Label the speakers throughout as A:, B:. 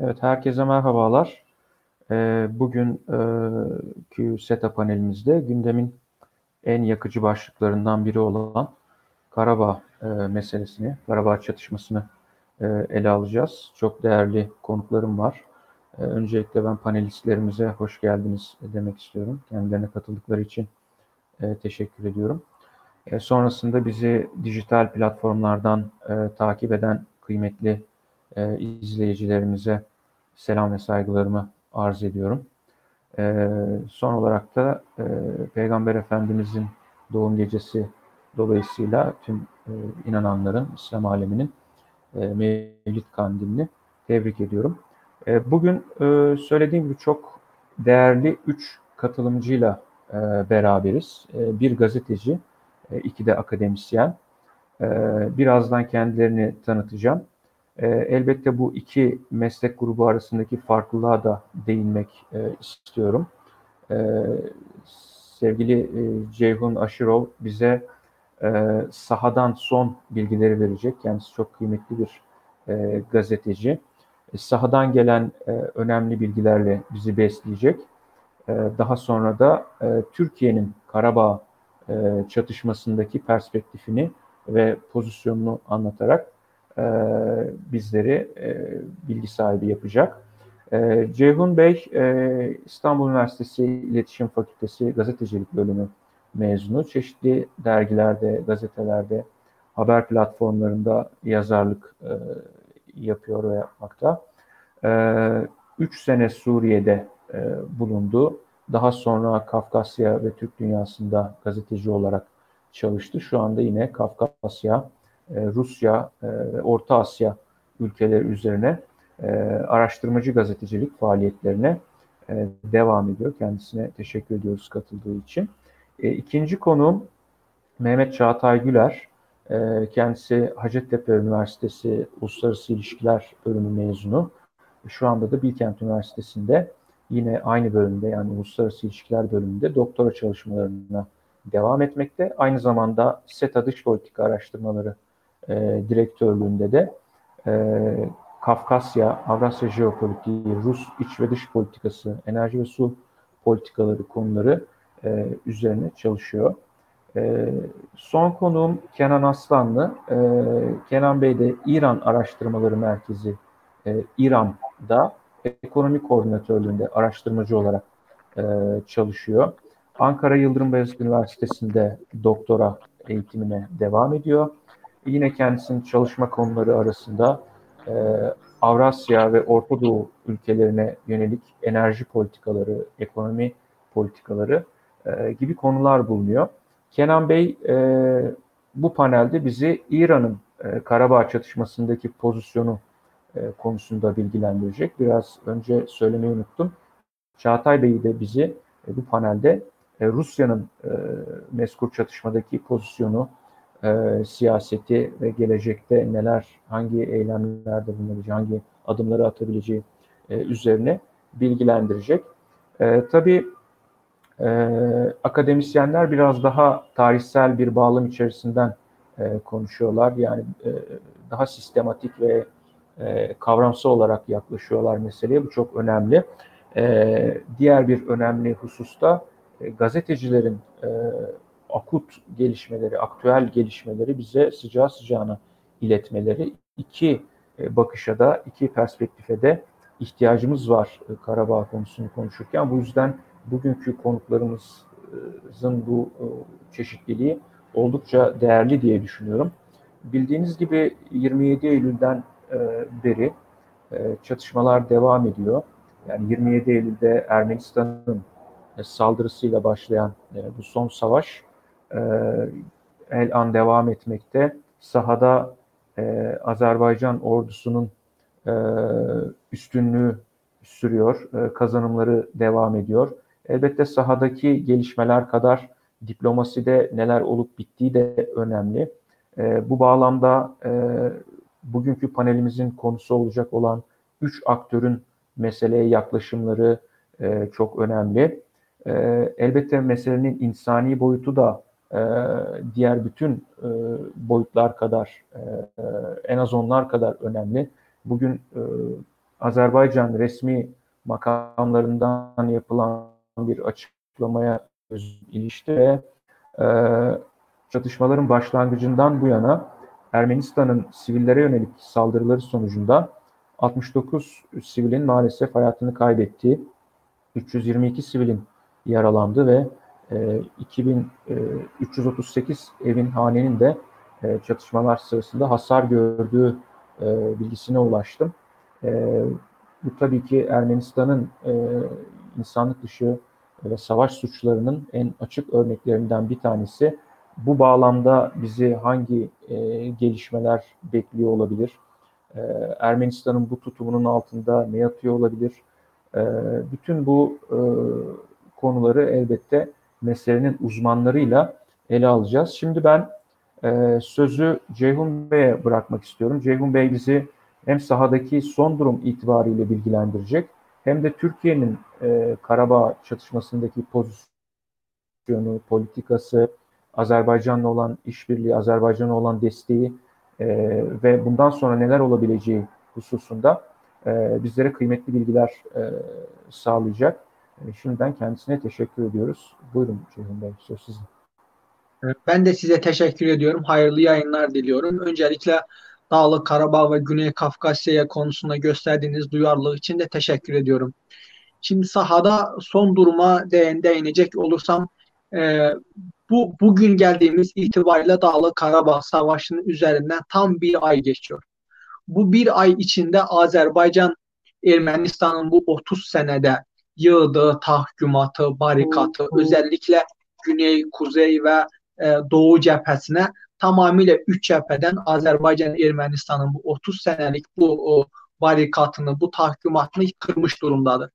A: Evet, herkese merhabalar. Ee, bugünkü SETA panelimizde gündemin en yakıcı başlıklarından biri olan Karabağ e, meselesini, Karabağ çatışmasını e, ele alacağız. Çok değerli konuklarım var. E, öncelikle ben panelistlerimize hoş geldiniz demek istiyorum. Kendilerine katıldıkları için teşekkür ediyorum. Sonrasında bizi dijital platformlardan takip eden kıymetli izleyicilerimize selam ve saygılarımı arz ediyorum. E, son olarak da e, Peygamber Efendimizin doğum gecesi dolayısıyla tüm e, inananların, İslam aleminin e, Mevlid Kandilini tebrik ediyorum. E, bugün e, söylediğim gibi çok değerli üç katılımcıyla e, beraberiz. E, bir gazeteci, e, iki de akademisyen. E, birazdan kendilerini tanıtacağım. E, elbette bu iki meslek grubu arasındaki farklılığa da değinmek e, istiyorum. E, sevgili e, Ceyhun Aşırov bize e, sahadan son bilgileri verecek. Kendisi çok kıymetli bir e, gazeteci. E, sahadan gelen e, önemli bilgilerle bizi besleyecek. E, daha sonra da e, Türkiye'nin Karabağ e, çatışmasındaki perspektifini ve pozisyonunu anlatarak e, bizleri e, bilgi sahibi yapacak. E, Ceyhun Bey İstanbul Üniversitesi İletişim Fakültesi Gazetecilik Bölümü mezunu. Çeşitli dergilerde, gazetelerde, haber platformlarında yazarlık yapıyor ve yapmakta. Üç sene Suriye'de bulundu. Daha sonra Kafkasya ve Türk dünyasında gazeteci olarak çalıştı. Şu anda yine Kafkasya e, Rusya e, ve Orta Asya ülkeleri üzerine e, araştırmacı gazetecilik faaliyetlerine devam ediyor. Kendisine teşekkür ediyoruz katıldığı için. İkinci konuğum Mehmet Çağatay Güler. Kendisi Hacettepe Üniversitesi Uluslararası İlişkiler Bölümü mezunu. Şu anda da Bilkent Üniversitesi'nde yine aynı bölümde yani Uluslararası İlişkiler Bölümünde doktora çalışmalarına devam etmekte. Aynı zamanda SETA Dış Politika Araştırmaları e, direktörlüğünde de e, Kafkasya, Avrasya Jeopolitiği, Rus iç ve dış politikası, enerji ve su politikaları konuları e, üzerine çalışıyor. E, son konuğum Kenan Aslanlı. E, Kenan Bey de İran Araştırmaları Merkezi e, İran'da ekonomi koordinatörlüğünde araştırmacı olarak e, çalışıyor. Ankara Yıldırım Beyazıt Üniversitesi'nde doktora eğitimine devam ediyor. Yine kendisinin çalışma konuları arasında e, Avrasya ve Orta Doğu ülkelerine yönelik enerji politikaları, ekonomi politikaları e, gibi konular bulunuyor. Kenan Bey e, bu panelde bizi İran'ın e, Karabağ çatışmasındaki pozisyonu e, konusunda bilgilendirecek. Biraz önce söylemeyi unuttum. Çağatay Bey de bizi e, bu panelde e, Rusya'nın e, mezkur çatışmadaki pozisyonu, e, siyaseti ve gelecekte neler, hangi eylemlerde bulunabileceği, hangi adımları atabileceği e, üzerine bilgilendirecek. E, tabii e, akademisyenler biraz daha tarihsel bir bağlam içerisinden e, konuşuyorlar. Yani e, daha sistematik ve e, kavramsal olarak yaklaşıyorlar meseleye. Bu çok önemli. E, diğer bir önemli hususta e, gazetecilerin e, akut gelişmeleri, aktüel gelişmeleri bize sıcağı sıcağına iletmeleri iki e, bakışa da, iki perspektife de ihtiyacımız var e, Karabağ konusunu konuşurken. Bu yüzden bugünkü konuklarımızın bu e, çeşitliliği oldukça değerli diye düşünüyorum. Bildiğiniz gibi 27 Eylül'den beri çatışmalar devam ediyor. Yani 27 Eylül'de Ermenistan'ın saldırısıyla başlayan bu son savaş e, el an devam etmekte. Sahada e, Azerbaycan ordusunun e, üstünlüğü sürüyor, e, kazanımları devam ediyor. Elbette sahadaki gelişmeler kadar diplomaside neler olup bittiği de önemli. E, bu bağlamda e, bugünkü panelimizin konusu olacak olan üç aktörün meseleye yaklaşımları e, çok önemli. E, elbette meselenin insani boyutu da e, diğer bütün e, boyutlar kadar, e, en az onlar kadar önemli. Bugün Azerbaycan resmi makamlarından yapılan bir açıklamaya ilişti ve e, çatışmaların başlangıcından bu yana Ermenistan'ın sivillere yönelik saldırıları sonucunda 69 sivilin maalesef hayatını kaybettiği, 322 sivilin yaralandı ve e, 2338 e, evin hanenin de e, çatışmalar sırasında hasar gördüğü e, bilgisine ulaştım. E, bu tabii ki Ermenistan'ın e, insanlık dışı ve savaş suçlarının en açık örneklerinden bir tanesi. Bu bağlamda bizi hangi e, gelişmeler bekliyor olabilir? E, Ermenistan'ın bu tutumunun altında ne yatıyor olabilir? E, bütün bu e, konuları elbette meselenin uzmanlarıyla ele alacağız. Şimdi ben e, sözü Ceyhun Bey'e bırakmak istiyorum. Ceyhun Bey bizi hem sahadaki son durum itibariyle bilgilendirecek hem de Türkiye'nin e, Karabağ çatışmasındaki pozisyonu, politikası, Azerbaycan'la olan işbirliği, Azerbaycan'a olan desteği e, ve bundan sonra neler olabileceği hususunda e, bizlere kıymetli bilgiler e, sağlayacak. E, şimdiden kendisine teşekkür ediyoruz. Buyurun Ceyhun Bey, söz sizin.
B: Ben de size teşekkür ediyorum. Hayırlı yayınlar diliyorum. Öncelikle Dağlık Karabağ ve Güney Kafkasya konusunda gösterdiğiniz duyarlılık için de teşekkür ediyorum. Şimdi sahada son duruma değin, değinecek olursam e, bu bugün geldiğimiz itibariyle Dağlık Karabağ Savaşı'nın üzerinden tam bir ay geçiyor. Bu bir ay içinde Azerbaycan Ermenistan'ın bu 30 senede yığdığı tahkümatı, barikatı, özellikle Güney, Kuzey ve e, Doğu cephesine tamamıyla üç cepheden Azerbaycan Ermenistan'ın bu 30 senelik bu o, barikatını, bu tahkimatını kırmış durumdadır.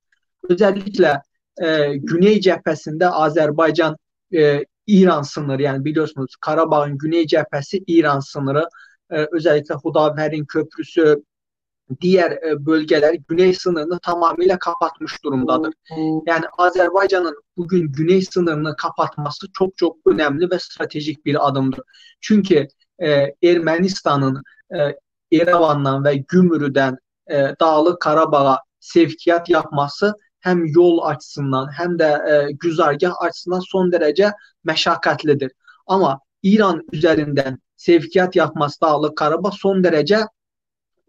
B: Özellikle e, Güney cephesinde Azerbaycan e, İran sınırı yani biliyorsunuz Karabağ'ın güney cephesi İran sınırı e, özellikle Hudaver'in köprüsü diğer e, bölgeler güney sınırını tamamıyla kapatmış durumdadır. Yani Azerbaycan'ın bugün güney sınırını kapatması çok çok önemli ve stratejik bir adımdır. Çünkü e, Ermenistan'ın e, Erevan'dan ve Gümrü'den e, Dağlı Karabağ'a sevkiyat yapması hem yol açısından hem de e, güzargah açısından son derece meşakkatlidir. Ama İran üzerinden sevkiyat yapması Dağlı Karabağ son derece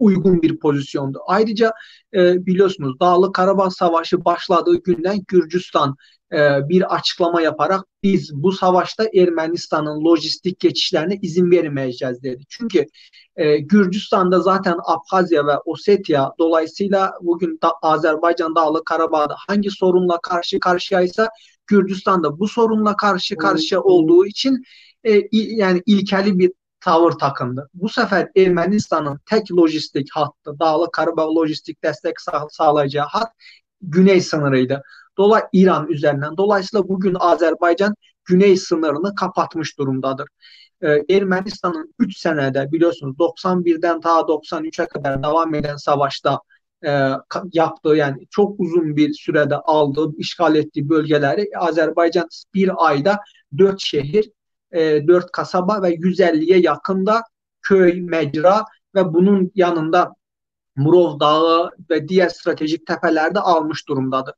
B: uygun bir pozisyondu. Ayrıca e, biliyorsunuz Dağlı Karabağ Savaşı başladığı günden Gürcistan e, bir açıklama yaparak biz bu savaşta Ermenistan'ın lojistik geçişlerine izin vermeyeceğiz dedi. Çünkü e, Gürcistan'da zaten Abhazya ve Ossetya dolayısıyla bugün da, Azerbaycan Dağlı Karabağ'da hangi sorunla karşı karşıyaysa Gürcistan'da bu sorunla karşı karşıya olduğu için e, yani ilkeli bir tavır takındı. Bu sefer Ermenistan'ın tek lojistik hattı, Dağlı Karabağ lojistik destek sağ, sağlayacağı hat güney sınırıydı. Dolay İran üzerinden. Dolayısıyla bugün Azerbaycan güney sınırını kapatmış durumdadır. Ee, Ermenistan'ın 3 senede biliyorsunuz 91'den ta 93'e kadar devam eden savaşta e, yaptığı yani çok uzun bir sürede aldığı, işgal ettiği bölgeleri Azerbaycan bir ayda 4 şehir e, 4 kasaba ve 150'ye yakında köy, mecra ve bunun yanında Murov Dağı ve diğer stratejik tepelerde almış durumdadır.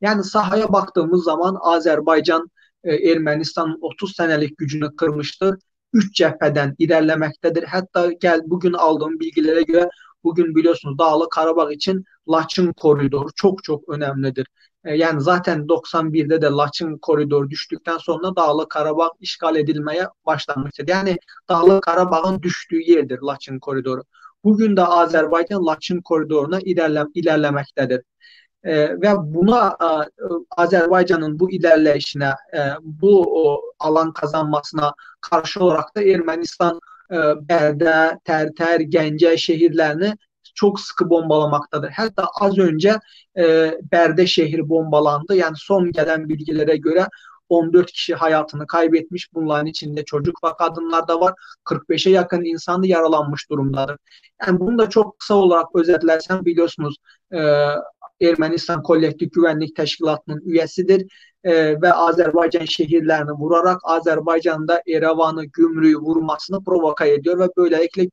B: Yani sahaya baktığımız zaman Azerbaycan e, Ermenistan'ın 30 senelik gücünü kırmıştır. Üç cepheden ilerlemektedir. Hatta gel bugün aldığım bilgilere göre bugün biliyorsunuz Dağlı Karabağ için Laçın koridoru çok çok önemlidir. E, yani zaten 91'de de Laçın koridoru düştükten sonra Dağlı Karabağ işgal edilmeye başlanmıştır. Yani Dağlı Karabağ'ın düştüğü yerdir Laçın koridoru. Bugün de Azerbaycan Laçın koridoruna ilerle, ilerlemektedir. Ee, ve buna e, Azerbaycan'ın bu ilerleyişine, e, bu o, alan kazanmasına karşı olarak da Ermənistan e, Bərdə, Tərtər, Gəncə şehirlerini çok sıkı bombalamaktadır. Hatta az önce e, Berde şehri bombalandı. Yani son gelen bilgilere göre 14 kişi hayatını kaybetmiş. Bunların içinde çocuk ve kadınlar da var. 45'e yakın insan da yaralanmış durumdadır. Yani bunu da çok kısa olarak özetlersem biliyorsunuz e, Ermənistan Kollektiv Güvenlik Təşkilatının üyəsidir e, və Azərbaycan şehirlerini vurarak Azərbaycanda Erevan'ı, Gümrüğü vurmasını provoka ediyor ve böylelikle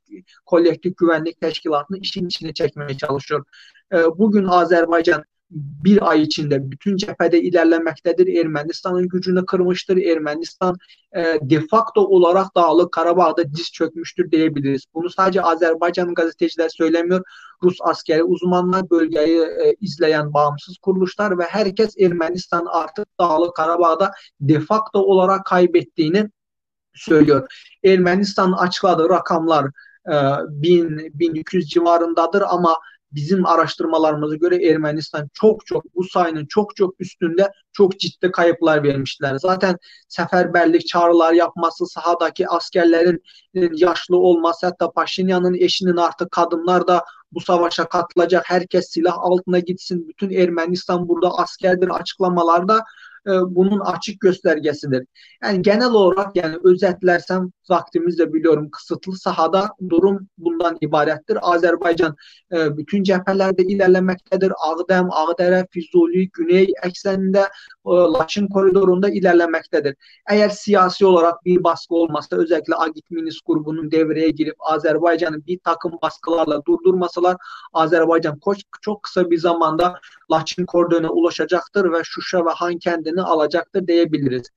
B: Kollektiv Güvenlik Təşkilatını işin içine çekmeye çalışıyor. bugün Azerbaycan bir ay içinde bütün cephede ilerlemektedir. Ermenistan'ın gücünü kırmıştır. Ermenistan e, de facto olarak Dağlık Karabağ'da diz çökmüştür diyebiliriz. Bunu sadece Azerbaycan gazeteciler söylemiyor. Rus askeri uzmanlar, bölgeyi e, izleyen bağımsız kuruluşlar ve herkes Ermenistan artık Dağlık Karabağ'da de facto olarak kaybettiğini söylüyor. Ermenistan açıkladığı rakamlar e, 1000 1200 civarındadır ama bizim araştırmalarımıza göre Ermenistan çok çok bu sayının çok çok üstünde çok ciddi kayıplar vermişler. Zaten seferberlik çağrılar yapması, sahadaki askerlerin e, yaşlı olması hatta Paşinyan'ın eşinin artık kadınlar da bu savaşa katılacak herkes silah altına gitsin bütün Ermenistan burada askerdir açıklamalarda e, bunun açık göstergesidir. Yani genel olarak yani özetlersem vaktimiz de biliyorum kısıtlı sahada durum bundan ibarettir. Azerbaycan e, bütün cephelerde ilerlemektedir. Ağdam, Ağdere, Füzuli, Güney ekseninde e, Laçın koridorunda ilerlemektedir. Eğer siyasi olarak bir baskı olmazsa özellikle Agit Minis grubunun devreye girip Azerbaycan'ı bir takım baskılarla durdurmasalar Azerbaycan çok kısa bir zamanda Laçın koridoruna ulaşacaktır ve Şuşa ve Han kendini alacaktır diyebiliriz.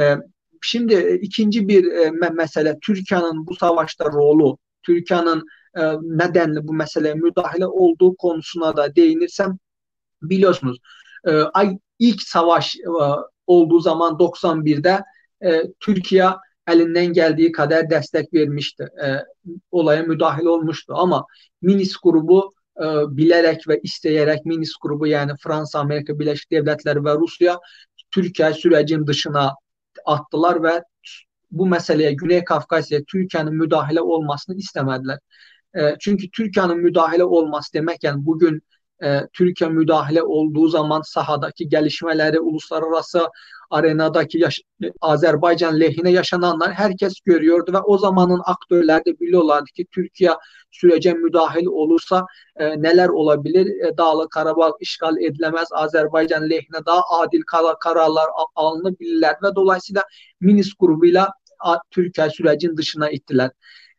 B: E, şimdi e, ikinci bir e, mesele Türkiye'nin bu savaşta rolü, Türkiye'nin e, nedenli bu meseleye müdahale olduğu konusuna da değinirsem biliyorsunuz e, ilk savaş olduğu zaman 91'de e, Türkiye elinden geldiği kadar destek vermişti. Olaya müdahil olmuştu ama Minis grubu bilerek ve isteyerek Minis grubu yani Fransa, Amerika Birleşik Devletleri ve Rusya Türkiye sürecin dışına attılar ve bu meseleye Güney Kafkasya Türkiye'nin müdahale olmasını istemediler. Çünkü Türkiye'nin müdahale olması demek yani bugün e, Türkiye müdahale olduğu zaman sahadaki gelişmeleri, uluslararası arenadaki yaş- Azerbaycan lehine yaşananlar herkes görüyordu ve o zamanın aktörler de biliyorlardı ki Türkiye sürece müdahil olursa e, neler olabilir? E, Dağlı Karabağ işgal edilemez. Azerbaycan lehine daha adil kar- kararlar alınabilirler ve dolayısıyla Minis grubuyla Türkiye sürecin dışına ittiler.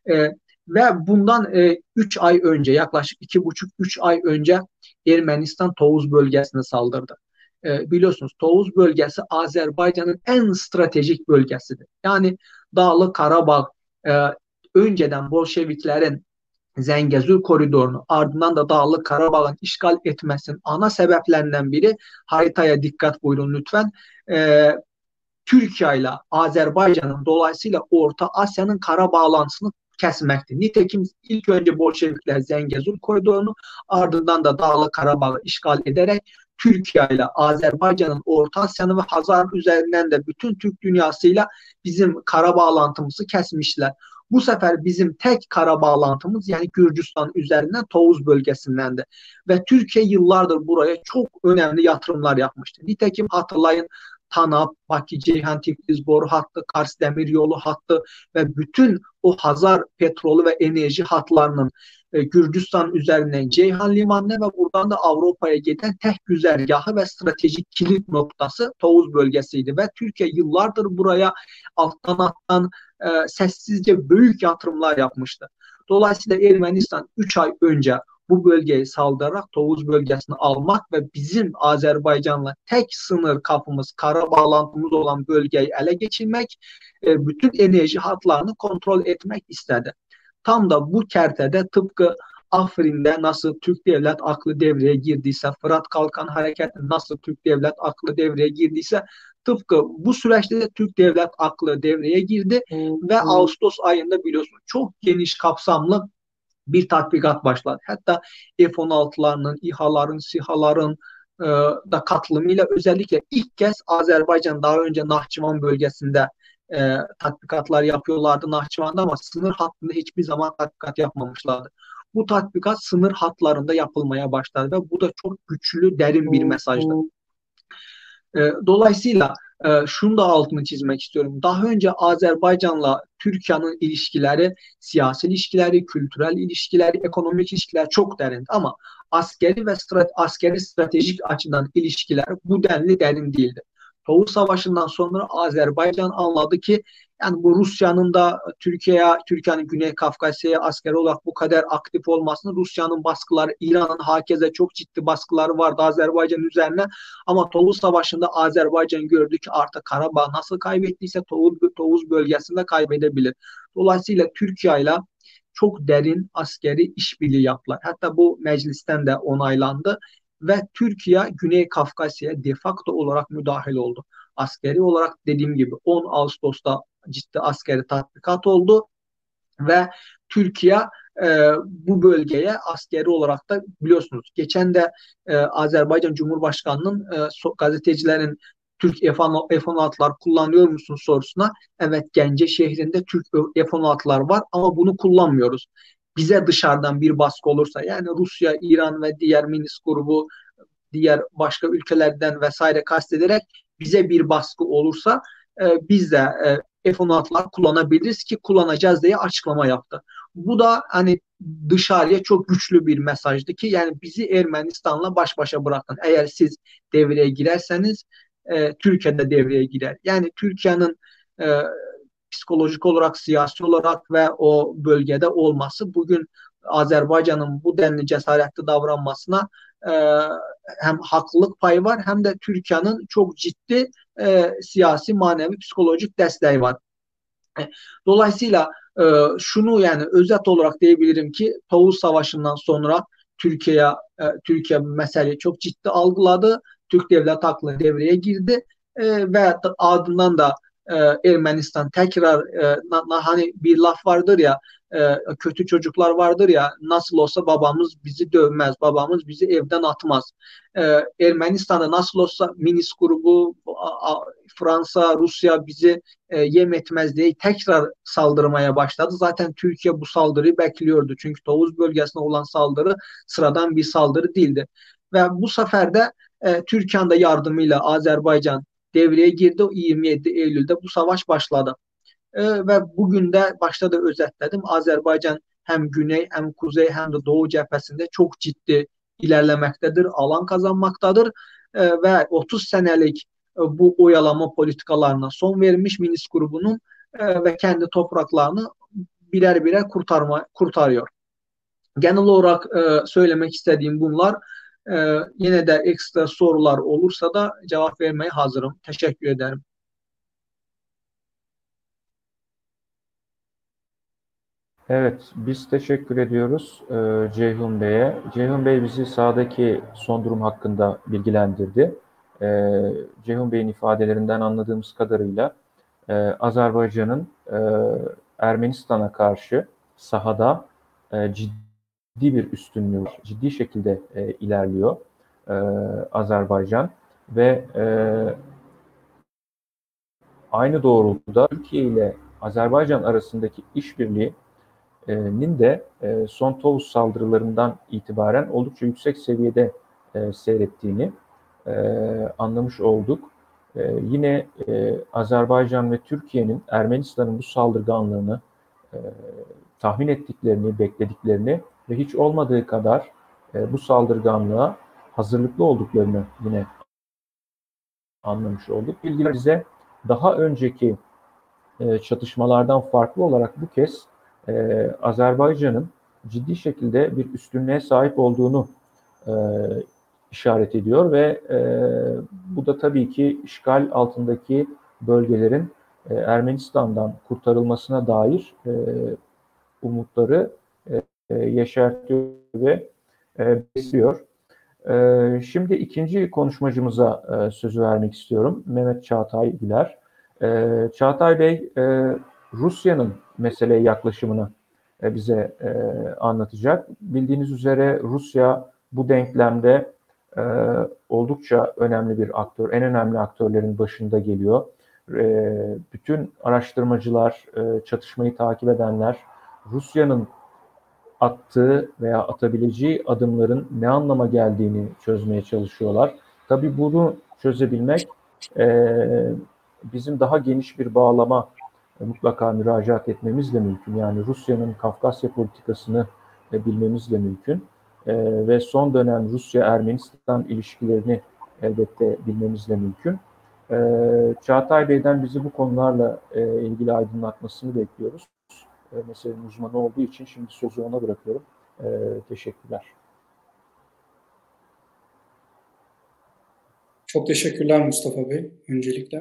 B: E, ve bundan 3 e, ay önce yaklaşık 2,5-3 ay önce Ermenistan Tovuz bölgesine saldırdı. E, biliyorsunuz Tovuz bölgesi Azerbaycan'ın en stratejik bölgesidir. Yani Dağlı Karabağ e, önceden Bolşeviklerin Zengezur koridorunu ardından da Dağlı Karabağ'ın işgal etmesinin ana sebeplerinden biri haritaya dikkat buyurun lütfen. E, Türkiye ile Azerbaycan'ın dolayısıyla Orta Asya'nın kara bağlantısını kesmekti. Nitekim ilk önce Bolşevikler Zengezur koridorunu ardından da Dağlı Karabağ'ı işgal ederek Türkiye ile Azerbaycan'ın Orta Asya'nı ve Hazar üzerinden de bütün Türk dünyasıyla bizim kara bağlantımızı kesmişler. Bu sefer bizim tek kara bağlantımız yani Gürcistan üzerinden Tovuz bölgesindendi. Ve Türkiye yıllardır buraya çok önemli yatırımlar yapmıştı. Nitekim hatırlayın TANAP, Bakı Ceyhan Tiflis boru hattı, Kars Demir yolu hattı ve bütün o Hazar petrolü ve enerji hatlarının e, Gürcistan üzerinden Ceyhan Limanı'na ve buradan da Avrupa'ya giden tek güzergahı ve stratejik kilit noktası Tovuz bölgesiydi ve Türkiye yıllardır buraya alttan alttan e, sessizce büyük yatırımlar yapmıştı. Dolayısıyla Ermenistan 3 ay önce bu bölgeyi saldırarak Tovuz bölgesini almak ve bizim Azerbaycan'la tek sınır kapımız, kara bağlantımız olan bölgeyi ele geçirmek, e, bütün enerji hatlarını kontrol etmek istedi. Tam da bu kertede tıpkı Afrin'de nasıl Türk devlet aklı devreye girdiyse, Fırat Kalkan hareketi nasıl Türk devlet aklı devreye girdiyse tıpkı bu süreçte de Türk devlet aklı devreye girdi hmm. ve Ağustos ayında biliyorsunuz çok geniş kapsamlı bir tatbikat başladı. Hatta F-16'larının, İHA'ların, SİHA'ların e, da katılımıyla özellikle ilk kez Azerbaycan daha önce Nahçıvan bölgesinde e, tatbikatlar yapıyorlardı Nahçıvan'da ama sınır hattında hiçbir zaman tatbikat yapmamışlardı. Bu tatbikat sınır hatlarında yapılmaya başladı ve bu da çok güçlü, derin bir mesajdı. E, dolayısıyla e, şunu da altını çizmek istiyorum. Daha önce Azerbaycan'la Türkiye'nin ilişkileri, siyasi ilişkileri, kültürel ilişkileri, ekonomik ilişkiler çok derindi ama askeri ve strat askeri stratejik açıdan ilişkiler bu denli derin değildi. Tovuz Savaşı'ndan sonra Azerbaycan anladı ki yani bu Rusya'nın da Türkiye'ye, Türkiye'nin Güney Kafkasya'ya askeri olarak bu kadar aktif olmasını Rusya'nın baskıları, İran'ın hakeze çok ciddi baskıları vardı Azerbaycan üzerine. Ama Tovuz Savaşı'nda Azerbaycan gördü ki artık Karabağ nasıl kaybettiyse Tovuz, Tovuz bölgesinde kaybedebilir. Dolayısıyla Türkiye ile çok derin askeri işbirliği yaptılar. Hatta bu meclisten de onaylandı ve Türkiye Güney Kafkasya'ya de facto olarak müdahil oldu. Askeri olarak dediğim gibi 10 Ağustos'ta ciddi askeri tatbikat oldu ve Türkiye e, bu bölgeye askeri olarak da biliyorsunuz geçen de e, Azerbaycan Cumhurbaşkanı'nın e, so, gazetecilerin Türk F-16'lar kullanıyor musun sorusuna evet Gence şehrinde Türk F-16'lar var ama bunu kullanmıyoruz. Bize dışarıdan bir baskı olursa yani Rusya, İran ve diğer Minsk grubu diğer başka ülkelerden vesaire kastederek bize bir baskı olursa e, biz de e, F-16'lar kullanabiliriz ki kullanacağız diye açıklama yaptı. Bu da hani dışarıya çok güçlü bir mesajdı ki yani bizi Ermenistan'la baş başa bırakın. Eğer siz devreye girerseniz e, Türkiye'de devreye girer. Yani Türkiye'nin e, psikolojik olarak, siyasi olarak ve o bölgede olması bugün Azerbaycan'ın bu denli cesaretli davranmasına e, hem haklılık payı var hem de Türkiye'nin çok ciddi e, siyasi, manevi, psikolojik desteği var. E, dolayısıyla e, şunu yani özet olarak diyebilirim ki Tavuz Savaşı'ndan sonra Türkiye e, Türkiye meseleyi çok ciddi algıladı. Türk devlet aklı devreye girdi e, ve ardından da e, Ermenistan tekrar e, na, na, hani bir laf vardır ya e, kötü çocuklar vardır ya nasıl olsa babamız bizi dövmez, babamız bizi evden atmaz. E, Ermenistan'da nasıl olsa Minis grubu, a, a, Fransa, Rusya bizi e, yem etmez diye tekrar saldırmaya başladı. Zaten Türkiye bu saldırıyı bekliyordu. Çünkü Tovuz bölgesine olan saldırı sıradan bir saldırı değildi. Ve bu sefer de e, Türkiye'nin de yardımıyla Azerbaycan devreye girdi. 27 Eylül'de bu savaş başladı. E, ve bugün de başta da özetledim. Azerbaycan hem güney hem kuzey hem de doğu cephesinde çok ciddi ilerlemektedir, alan kazanmaktadır e, ve 30 senelik e, bu oyalama politikalarına son vermiş Minis grubunun e, ve kendi topraklarını birer birer kurtarma kurtarıyor. Genel olarak e, söylemek istediğim bunlar. Ee, yine de ekstra sorular olursa da cevap vermeye hazırım. Teşekkür ederim.
A: Evet, biz teşekkür ediyoruz e, Ceyhun Bey'e. Ceyhun Bey bizi sahadaki son durum hakkında bilgilendirdi. E, Ceyhun Bey'in ifadelerinden anladığımız kadarıyla e, Azerbaycan'ın e, Ermenistan'a karşı sahada e, ciddi ciddi bir üstünlüğü ciddi şekilde e, ilerliyor e, Azerbaycan ve e, aynı doğrultuda Türkiye ile Azerbaycan arasındaki işbirliğinin de e, son Tovuz saldırılarından itibaren oldukça yüksek seviyede e, seyrettiğini e, anlamış olduk. E, yine e, Azerbaycan ve Türkiye'nin Ermenistan'ın bu saldırganlığını e, tahmin ettiklerini, beklediklerini ve hiç olmadığı kadar e, bu saldırganlığa hazırlıklı olduklarını yine anlamış olduk. Bilgiler bize daha önceki e, çatışmalardan farklı olarak bu kez e, Azerbaycan'ın ciddi şekilde bir üstünlüğe sahip olduğunu e, işaret ediyor ve e, bu da tabii ki işgal altındaki bölgelerin e, Ermenistan'dan kurtarılmasına dair e, umutları yeşertiyor ve e, besliyor. E, şimdi ikinci konuşmacımıza sözü vermek istiyorum. Mehmet Çağatay Güler. Çağatay Bey, Rusya'nın meseleye yaklaşımını bize anlatacak. Bildiğiniz üzere Rusya bu denklemde oldukça önemli bir aktör, en önemli aktörlerin başında geliyor. Bütün araştırmacılar, çatışmayı takip edenler, Rusya'nın attığı veya atabileceği adımların ne anlama geldiğini çözmeye çalışıyorlar. Tabii bunu çözebilmek e, bizim daha geniş bir bağlama e, mutlaka müracaat etmemizle mümkün. Yani Rusya'nın Kafkasya politikasını e, bilmemizle mümkün. E, ve son dönem Rusya-Ermenistan ilişkilerini elbette bilmemizle mümkün. E, Çağatay Bey'den bizi bu konularla e, ilgili aydınlatmasını bekliyoruz. E, meselenin uzmanı olduğu için şimdi sözü ona bırakıyorum. E, teşekkürler.
C: Çok teşekkürler Mustafa Bey öncelikle.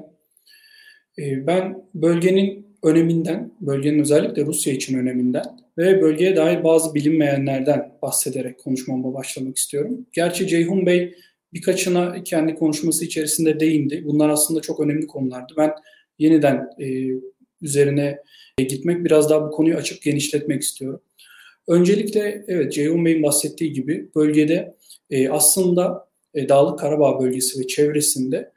C: E, ben bölgenin öneminden, bölgenin özellikle Rusya için öneminden ve bölgeye dair bazı bilinmeyenlerden bahsederek konuşmama başlamak istiyorum. Gerçi Ceyhun Bey birkaçına kendi konuşması içerisinde değindi. Bunlar aslında çok önemli konulardı. Ben yeniden e, üzerine gitmek, biraz daha bu konuyu açıp genişletmek istiyorum. Öncelikle evet Ceyhun Bey'in bahsettiği gibi bölgede e, aslında e, Dağlık Karabağ bölgesi ve çevresinde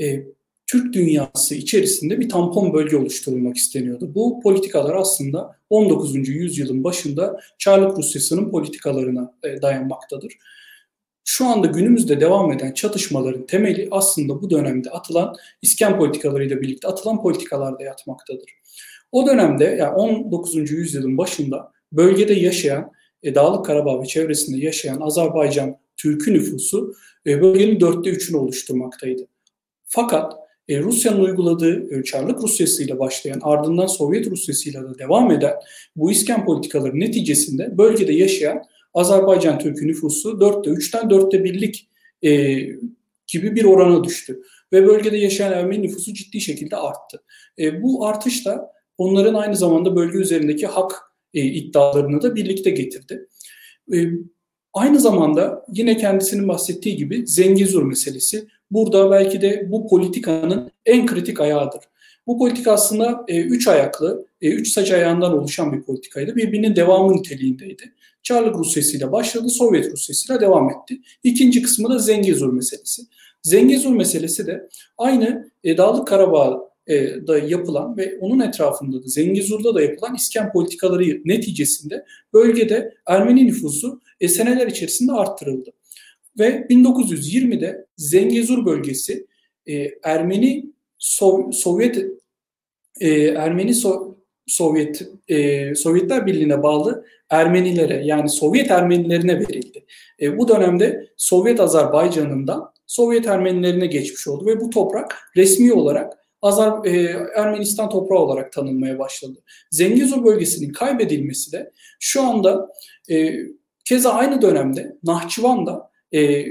C: e, Türk dünyası içerisinde bir tampon bölge oluşturulmak isteniyordu. Bu politikalar aslında 19. yüzyılın başında Çarlık Rusyası'nın politikalarına e, dayanmaktadır. Şu anda günümüzde devam eden çatışmaların temeli aslında bu dönemde atılan iskan politikalarıyla birlikte atılan politikalarda yatmaktadır. O dönemde yani 19. yüzyılın başında bölgede yaşayan e, Dağlık Karabağ ve çevresinde yaşayan Azerbaycan Türk'ü nüfusu e, bölgenin dörtte üçünü oluşturmaktaydı. Fakat e, Rusya'nın uyguladığı e, Çarlık Rusyası ile başlayan ardından Sovyet Rusyası ile de devam eden bu iskan politikaları neticesinde bölgede yaşayan Azerbaycan Türk'ü nüfusu dörtte üçten dörtte birlik e, gibi bir orana düştü. Ve bölgede yaşayan Ermeni nüfusu ciddi şekilde arttı. E, bu artış da onların aynı zamanda bölge üzerindeki hak e, iddialarını da birlikte getirdi. E, aynı zamanda yine kendisinin bahsettiği gibi Zengezur meselesi burada belki de bu politikanın en kritik ayağıdır. Bu politika aslında e, üç ayaklı, e, üç saç ayağından oluşan bir politikaydı. Birbirinin devamı niteliğindeydi. Çarlık Rusyası ile başladı, Sovyet Rusyası ile devam etti. İkinci kısmı da Zengezur meselesi. Zengezur meselesi de aynı e, Dağlık Karabağ'da yapılan ve onun etrafında da Zengezur'da da yapılan iskan politikaları neticesinde bölgede Ermeni nüfusu e, seneler içerisinde arttırıldı. Ve 1920'de Zengezur bölgesi e, Ermeni Sov Sovyet e, Ermeni so Sovyet e, Sovyetler Birliği'ne bağlı Ermenilere yani Sovyet Ermenilerine verildi. E, bu dönemde Sovyet Azerbaycan'ından Sovyet Ermenilerine geçmiş oldu ve bu toprak resmi olarak Azer, e, Ermenistan toprağı olarak tanınmaya başladı. Zengezur bölgesinin kaybedilmesi de şu anda e, keza aynı dönemde Nahçıvan'da e,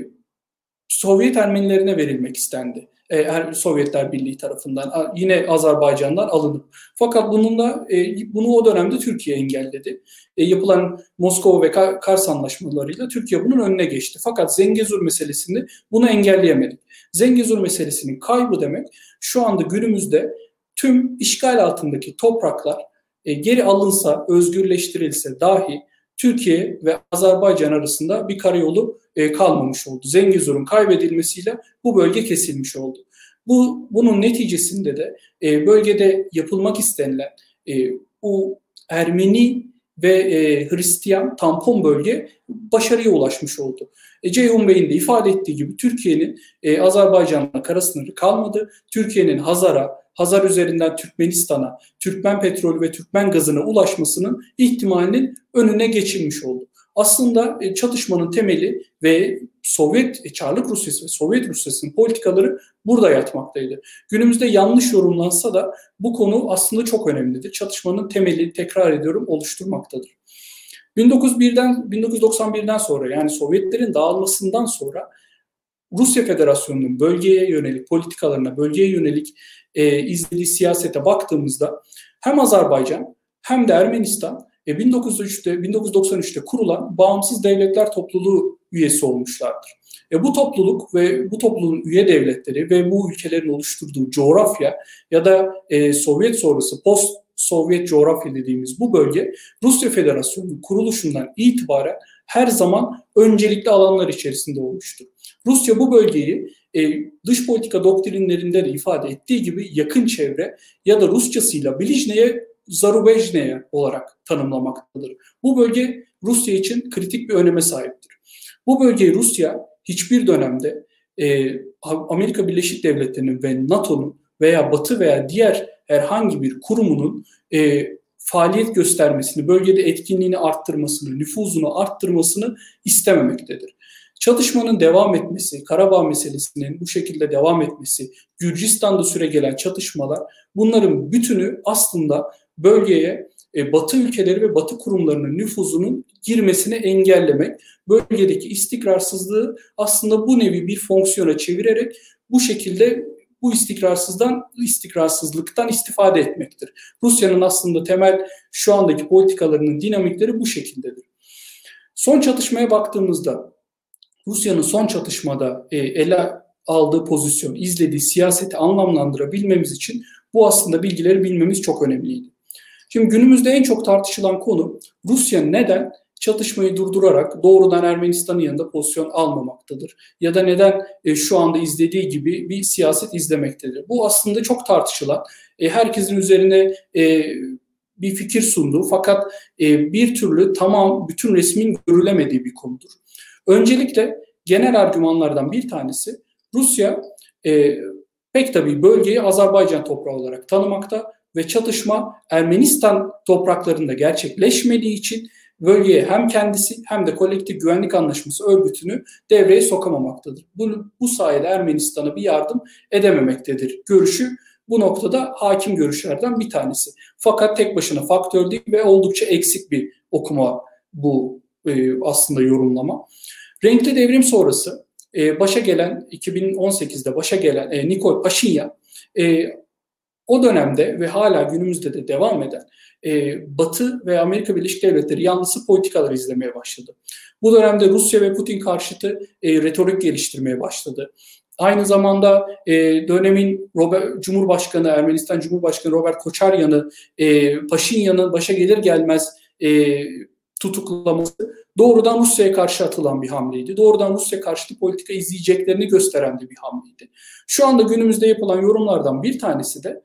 C: Sovyet Ermenilerine verilmek istendi. E, Sovyetler Birliği tarafından yine Azerbaycan'dan alınıp fakat bununla e, bunu o dönemde Türkiye engelledi. E, yapılan Moskova ve Kars anlaşmalarıyla Türkiye bunun önüne geçti. Fakat Zengezur meselesinde bunu engelleyemedik. Zengezur meselesinin kaybı demek şu anda günümüzde tüm işgal altındaki topraklar e, geri alınsa, özgürleştirilse dahi Türkiye ve Azerbaycan arasında bir karayolu e, kalmamış oldu. Zengezur'un kaybedilmesiyle bu bölge kesilmiş oldu. Bu bunun neticesinde de e, bölgede yapılmak istenilen e, bu Ermeni ve e, Hristiyan tampon bölge başarıya ulaşmış oldu. E, Ceyhun Bey'in de ifade ettiği gibi Türkiye'nin Azerbaycan'la kara sınırı kalmadı. Türkiye'nin Hazar'a, Hazar üzerinden Türkmenistan'a, Türkmen petrolü ve Türkmen gazına ulaşmasının ihtimalinin önüne geçilmiş oldu. Aslında e, çatışmanın temeli ve Sovyet, e, Çarlık Rusyası ve Sovyet Rusyası'nın politikaları burada yatmaktaydı. Günümüzde yanlış yorumlansa da bu konu aslında çok önemlidir. Çatışmanın temeli, tekrar ediyorum, oluşturmaktadır. 1901'den 1991'den sonra yani Sovyetlerin dağılmasından sonra Rusya Federasyonu'nun bölgeye yönelik politikalarına, bölgeye yönelik e, izlediği siyasete baktığımızda hem Azerbaycan hem de Ermenistan e, 1903'te 1993'te kurulan bağımsız devletler topluluğu üyesi olmuşlardır. E, bu topluluk ve bu topluluğun üye devletleri ve bu ülkelerin oluşturduğu coğrafya ya da e, Sovyet sonrası post Sovyet coğrafya dediğimiz bu bölge Rusya Federasyonu kuruluşundan itibaren her zaman öncelikli alanlar içerisinde olmuştur. Rusya bu bölgeyi e, dış politika doktrinlerinde de ifade ettiği gibi yakın çevre ya da Rusçasıyla Bilijneye Zarubejneye olarak tanımlamaktadır. Bu bölge Rusya için kritik bir öneme sahiptir. Bu bölgeyi Rusya hiçbir dönemde e, Amerika Birleşik Devletleri'nin ve NATO'nun veya Batı veya diğer herhangi bir kurumunun e, faaliyet göstermesini, bölgede etkinliğini arttırmasını, nüfuzunu arttırmasını istememektedir. çatışmanın devam etmesi, Karabağ meselesinin bu şekilde devam etmesi, Gürcistan'da süre gelen çatışmalar bunların bütünü aslında bölgeye e, Batı ülkeleri ve Batı kurumlarının nüfuzunun girmesini engellemek, bölgedeki istikrarsızlığı aslında bu nevi bir fonksiyona çevirerek bu şekilde bu istikrarsızdan istikrarsızlıktan istifade etmektir. Rusya'nın aslında temel şu andaki politikalarının dinamikleri bu şekildedir. Son çatışmaya baktığımızda Rusya'nın son çatışmada e, ele aldığı pozisyon, izlediği siyaseti anlamlandırabilmemiz için bu aslında bilgileri bilmemiz çok önemliydi. Şimdi günümüzde en çok tartışılan konu Rusya neden çatışmayı durdurarak doğrudan Ermenistan'ın yanında pozisyon almamaktadır? Ya da neden e, şu anda izlediği gibi bir siyaset izlemektedir? Bu aslında çok tartışılan, e, herkesin üzerine e, bir fikir sunduğu fakat e, bir türlü tamam bütün resmin görülemediği bir konudur. Öncelikle genel argümanlardan bir tanesi Rusya e, pek tabii bölgeyi Azerbaycan toprağı olarak tanımakta ve çatışma Ermenistan topraklarında gerçekleşmediği için bölgeye hem kendisi hem de kolektif güvenlik anlaşması örgütünü devreye sokamamaktadır. Bu, bu sayede Ermenistan'a bir yardım edememektedir. Görüşü bu noktada hakim görüşlerden bir tanesi. Fakat tek başına faktör değil ve oldukça eksik bir okuma bu e, aslında yorumlama. Renkli devrim sonrası e, başa gelen 2018'de başa gelen e, Nikol Paşinyan e, o dönemde ve hala günümüzde de devam eden e, Batı ve Amerika Birleşik Devletleri yanlısı politikalar izlemeye başladı. Bu dönemde Rusya ve Putin karşıtı e, retorik geliştirmeye başladı. Aynı zamanda e, dönemin Robert, Cumhurbaşkanı, Ermenistan Cumhurbaşkanı Robert Koçaryan'ı e, Paşinyan'ın başa gelir gelmez e, tutuklaması doğrudan Rusya'ya karşı atılan bir hamleydi. Doğrudan Rusya karşıtı politika izleyeceklerini gösteren de bir hamleydi. Şu anda günümüzde yapılan yorumlardan bir tanesi de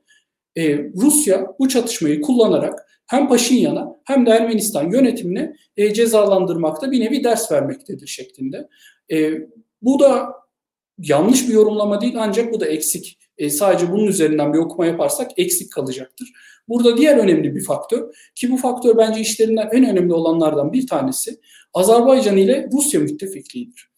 C: e, Rusya bu çatışmayı kullanarak hem Paşinyan'a hem de Ermenistan yönetimine e, cezalandırmakta bir nevi ders vermektedir şeklinde. E, bu da yanlış bir yorumlama değil ancak bu da eksik. E, sadece bunun üzerinden bir okuma yaparsak eksik kalacaktır. Burada diğer önemli bir faktör ki bu faktör bence işlerinden en önemli olanlardan bir tanesi Azerbaycan ile Rusya müttefikliğidir.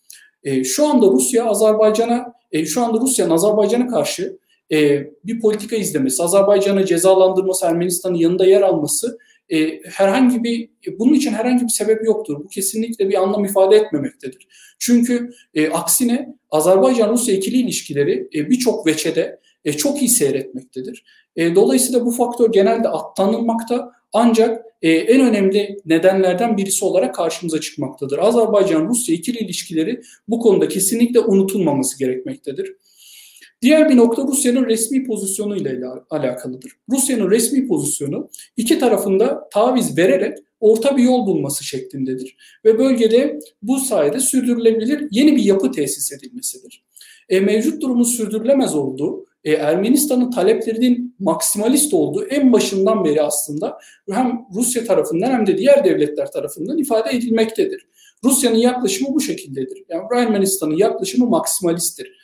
C: E, şu anda Rusya Azerbaycan'a e, şu anda Rusya'nın Azerbaycan'a karşı e, bir politika izlemesi, Azerbaycan'ı cezalandırması, Ermenistan'ın yanında yer alması e, herhangi bir bunun için herhangi bir sebep yoktur. Bu kesinlikle bir anlam ifade etmemektedir. Çünkü e, aksine Azerbaycan-Rusya ikili ilişkileri e, birçok veçede e, çok iyi seyretmektedir. E, dolayısıyla bu faktör genelde atlanılmakta ancak e, en önemli nedenlerden birisi olarak karşımıza çıkmaktadır. Azerbaycan-Rusya ikili ilişkileri bu konuda kesinlikle unutulmaması gerekmektedir. Diğer bir nokta Rusya'nın resmi pozisyonu ile alakalıdır. Rusya'nın resmi pozisyonu iki tarafında taviz vererek orta bir yol bulması şeklindedir. Ve bölgede bu sayede sürdürülebilir yeni bir yapı tesis edilmesidir. E, mevcut durumun sürdürülemez olduğu, e, Ermenistan'ın taleplerinin maksimalist olduğu en başından beri aslında hem Rusya tarafından hem de diğer devletler tarafından ifade edilmektedir. Rusya'nın yaklaşımı bu şekildedir. Yani Ermenistan'ın yaklaşımı maksimalisttir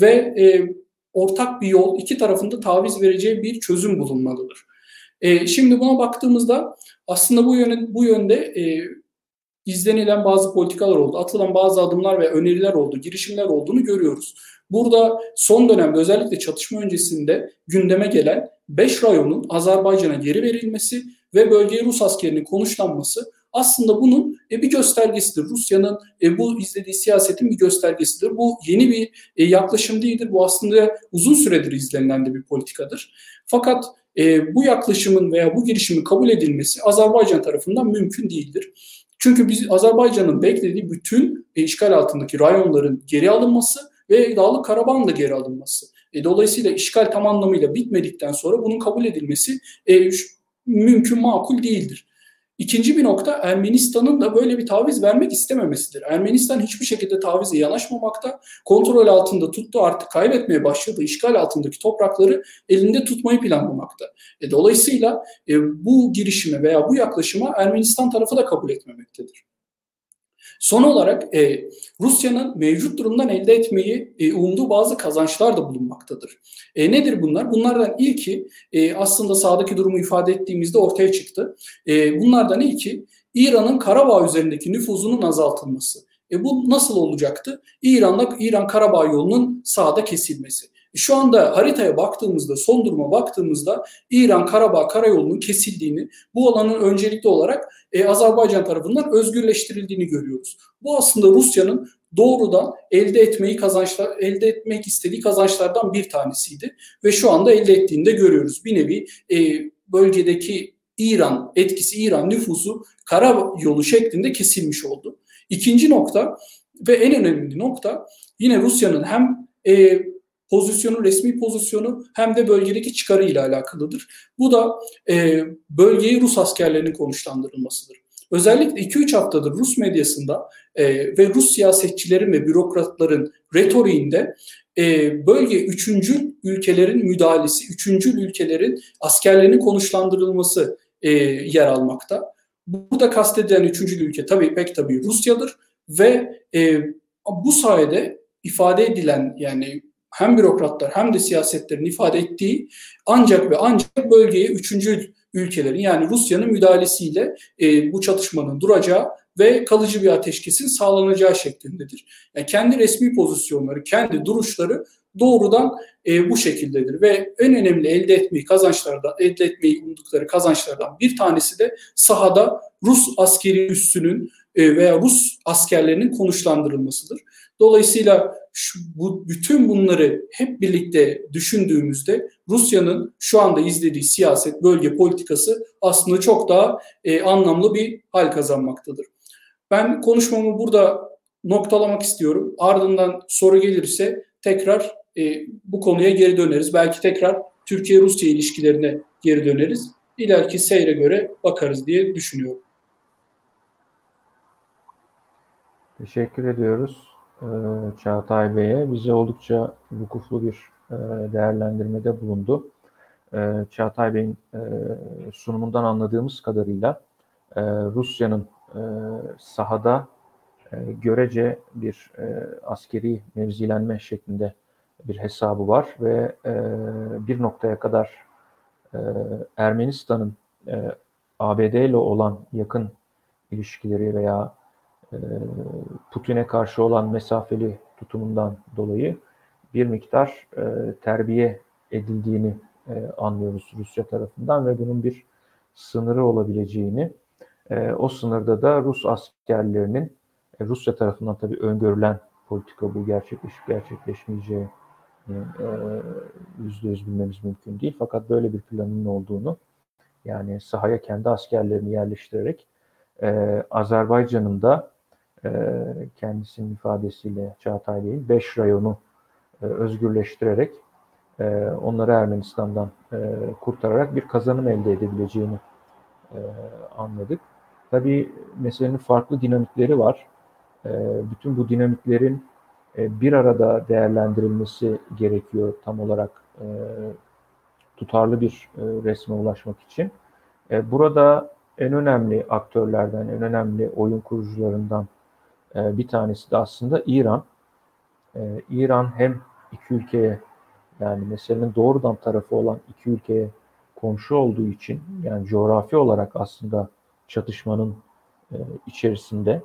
C: ve e, ortak bir yol, iki tarafında taviz vereceği bir çözüm bulunmalıdır. E, şimdi buna baktığımızda aslında bu yönde, bu yönde e, izlenilen bazı politikalar oldu, atılan bazı adımlar ve öneriler oldu, girişimler olduğunu görüyoruz. Burada son dönemde özellikle çatışma öncesinde gündeme gelen 5 rayonun Azerbaycan'a geri verilmesi ve bölgeye Rus askerinin konuşlanması aslında bunun e, bir göstergesidir. Rusya'nın e, bu izlediği siyasetin bir göstergesidir. Bu yeni bir e, yaklaşım değildir. Bu aslında uzun süredir izlenilen de bir politikadır. Fakat bu yaklaşımın veya bu girişimin kabul edilmesi Azerbaycan tarafından mümkün değildir. Çünkü biz Azerbaycan'ın beklediği bütün işgal altındaki rayonların geri alınması ve Dağlık Karabağ'ın da geri alınması. Dolayısıyla işgal tam anlamıyla bitmedikten sonra bunun kabul edilmesi mümkün makul değildir. İkinci bir nokta Ermenistan'ın da böyle bir taviz vermek istememesidir. Ermenistan hiçbir şekilde tavize yanaşmamakta, kontrol altında tuttu artık kaybetmeye başladığı işgal altındaki toprakları elinde tutmayı planlamakta. E, dolayısıyla e, bu girişime veya bu yaklaşıma Ermenistan tarafı da kabul etmemektedir. Son olarak e, Rusya'nın mevcut durumdan elde etmeyi e, umduğu bazı kazançlar da bulunmaktadır. E, nedir bunlar? Bunlardan ilki e, aslında sağdaki durumu ifade ettiğimizde ortaya çıktı. E, bunlardan ilki İran'ın Karabağ üzerindeki nüfuzunun azaltılması. E bu nasıl olacaktı? İran'la İran Karabağ yolunun sağda kesilmesi. E şu anda haritaya baktığımızda, son duruma baktığımızda İran Karabağ karayolunun kesildiğini, bu alanın öncelikli olarak e, Azerbaycan tarafından özgürleştirildiğini görüyoruz. Bu aslında Rusya'nın doğrudan elde etmeyi kazançlar elde etmek istediği kazançlardan bir tanesiydi ve şu anda elde ettiğini de görüyoruz. Bir nevi e, bölgedeki İran etkisi, İran nüfusu kara yolu şeklinde kesilmiş oldu. İkinci nokta ve en önemli nokta yine Rusya'nın hem e, pozisyonu, resmi pozisyonu hem de bölgedeki çıkarı ile alakalıdır. Bu da e, bölgeyi Rus askerlerinin konuşlandırılmasıdır. Özellikle 2-3 haftadır Rus medyasında e, ve Rus siyasetçilerin ve bürokratların retoriğinde e, bölge üçüncü ülkelerin müdahalesi, üçüncü ülkelerin askerlerinin konuşlandırılması e, yer almakta. Burada kastedilen üçüncü ülke tabii pek tabii Rusya'dır ve e, bu sayede ifade edilen yani hem bürokratlar hem de siyasetlerin ifade ettiği ancak ve ancak bölgeye üçüncü ülkelerin yani Rusya'nın müdahalesiyle e, bu çatışmanın duracağı ve kalıcı bir ateşkesin sağlanacağı şeklindedir. Yani kendi resmi pozisyonları, kendi duruşları doğrudan e, bu şekildedir ve en önemli elde etmeyi kazançlardan elde etmeyi umdukları kazançlardan bir tanesi de sahada Rus askeri üssünün e, veya Rus askerlerinin konuşlandırılmasıdır. Dolayısıyla şu, bu bütün bunları hep birlikte düşündüğümüzde Rusya'nın şu anda izlediği siyaset, bölge politikası aslında çok daha e, anlamlı bir hal kazanmaktadır. Ben konuşmamı burada noktalamak istiyorum. Ardından soru gelirse tekrar e, bu konuya geri döneriz. Belki tekrar Türkiye-Rusya ilişkilerine geri döneriz. İleriki seyre göre bakarız diye düşünüyorum.
A: Teşekkür ediyoruz e, Çağatay Bey'e. Bize oldukça vukuflu bir e, değerlendirmede bulundu. E, Çağatay Bey'in sunumundan anladığımız kadarıyla Rusya'nın sahada görece bir askeri mevzilenme şeklinde bir hesabı var ve bir noktaya kadar Ermenistan'ın ABD ile olan yakın ilişkileri veya e, Putin'e karşı olan mesafeli tutumundan dolayı bir miktar e, terbiye edildiğini e, anlıyoruz Rusya tarafından ve bunun bir sınırı olabileceğini, o sınırda da Rus askerlerinin Rusya tarafından tabii öngörülen politika bu gerçekleşip gerçekleşmeyeceği yüzde yüz bilmemiz mümkün değil. Fakat böyle bir planın olduğunu yani sahaya kendi askerlerini yerleştirerek Azerbaycan'ın da e, kendisinin ifadesiyle Çağatay Bey'in 5 rayonu e, özgürleştirerek e, onları Ermenistan'dan e, kurtararak bir kazanım elde edebileceğini anladık. Tabii meselenin farklı dinamikleri var. Bütün bu dinamiklerin bir arada değerlendirilmesi gerekiyor tam olarak tutarlı bir resme ulaşmak için. Burada en önemli aktörlerden, en önemli oyun kurucularından ee, bir tanesi de aslında İran. Ee, İran hem iki ülkeye yani meselenin doğrudan tarafı olan iki ülkeye komşu olduğu için yani coğrafi olarak aslında çatışmanın e, içerisinde.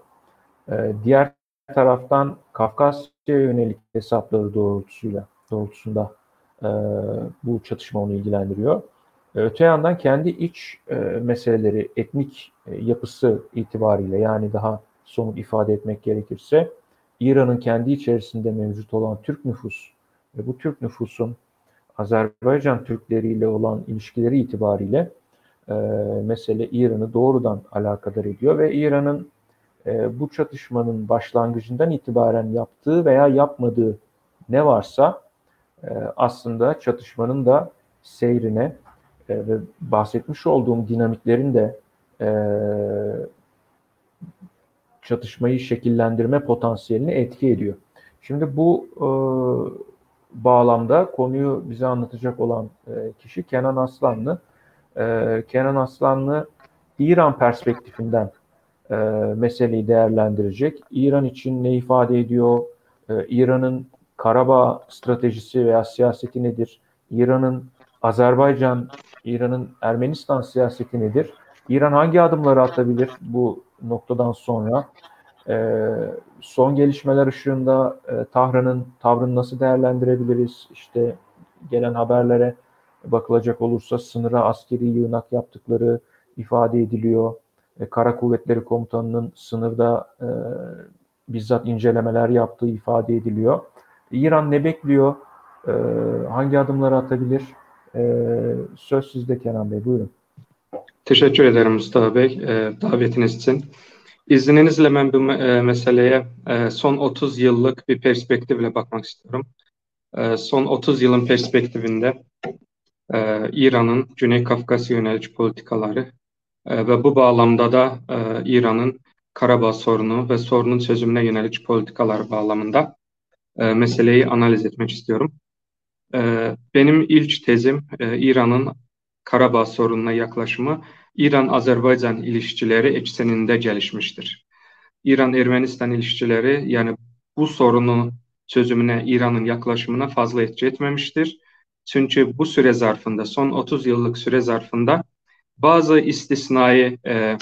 A: Ee, diğer taraftan Kafkasya'ya yönelik hesapları doğrultusuyla doğrultusunda e, bu çatışma onu ilgilendiriyor. Öte yandan kendi iç e, meseleleri, etnik yapısı itibariyle yani daha somut ifade etmek gerekirse İran'ın kendi içerisinde mevcut olan Türk nüfus ve bu Türk nüfusun Azerbaycan Türkleri ile olan ilişkileri itibariyle e, mesele İran'ı doğrudan alakadar ediyor ve İran'ın e, bu çatışmanın başlangıcından itibaren yaptığı veya yapmadığı ne varsa e, aslında çatışmanın da seyrine e, ve bahsetmiş olduğum dinamiklerin de e, çatışmayı şekillendirme potansiyelini etki ediyor. Şimdi bu e, bağlamda konuyu bize anlatacak olan e, kişi Kenan Aslanlı. E, Kenan Aslanlı İran perspektifinden e, meseleyi değerlendirecek. İran için ne ifade ediyor? E, İran'ın Karabağ stratejisi veya siyaseti nedir? İran'ın Azerbaycan, İran'ın Ermenistan siyaseti nedir? İran hangi adımları atabilir bu noktadan sonra? E, son gelişmeler ışığında e, Tahran'ın tavrını nasıl değerlendirebiliriz? İşte gelen haberlere bakılacak olursa sınıra askeri yığınak yaptıkları ifade ediliyor. E, Kara Kuvvetleri Komutanı'nın sınırda e, bizzat incelemeler yaptığı ifade ediliyor. İran ne bekliyor? E, hangi adımları atabilir? E, söz sizde Kenan Bey, buyurun.
D: Teşekkür ederim Mustafa Bey e, davetiniz için. İzninizle ben bu e, meseleye e, son 30 yıllık bir perspektifle bakmak istiyorum. E, son 30 yılın perspektifinde e, İran'ın Güney Kafkasya yönelik politikaları e, ve bu bağlamda da e, İran'ın Karabağ sorunu ve sorunun çözümüne yönelik politikalar bağlamında e, meseleyi analiz etmek istiyorum. E, benim ilk tezim e, İran'ın Karabağ sorununa yaklaşımı İran-Azerbaycan ilişkileri ekseninde gelişmiştir. İran-Ermenistan ilişkileri yani bu sorunun çözümüne, İran'ın yaklaşımına fazla etki etmemiştir. Çünkü bu süre zarfında, son 30 yıllık süre zarfında bazı istisnai e,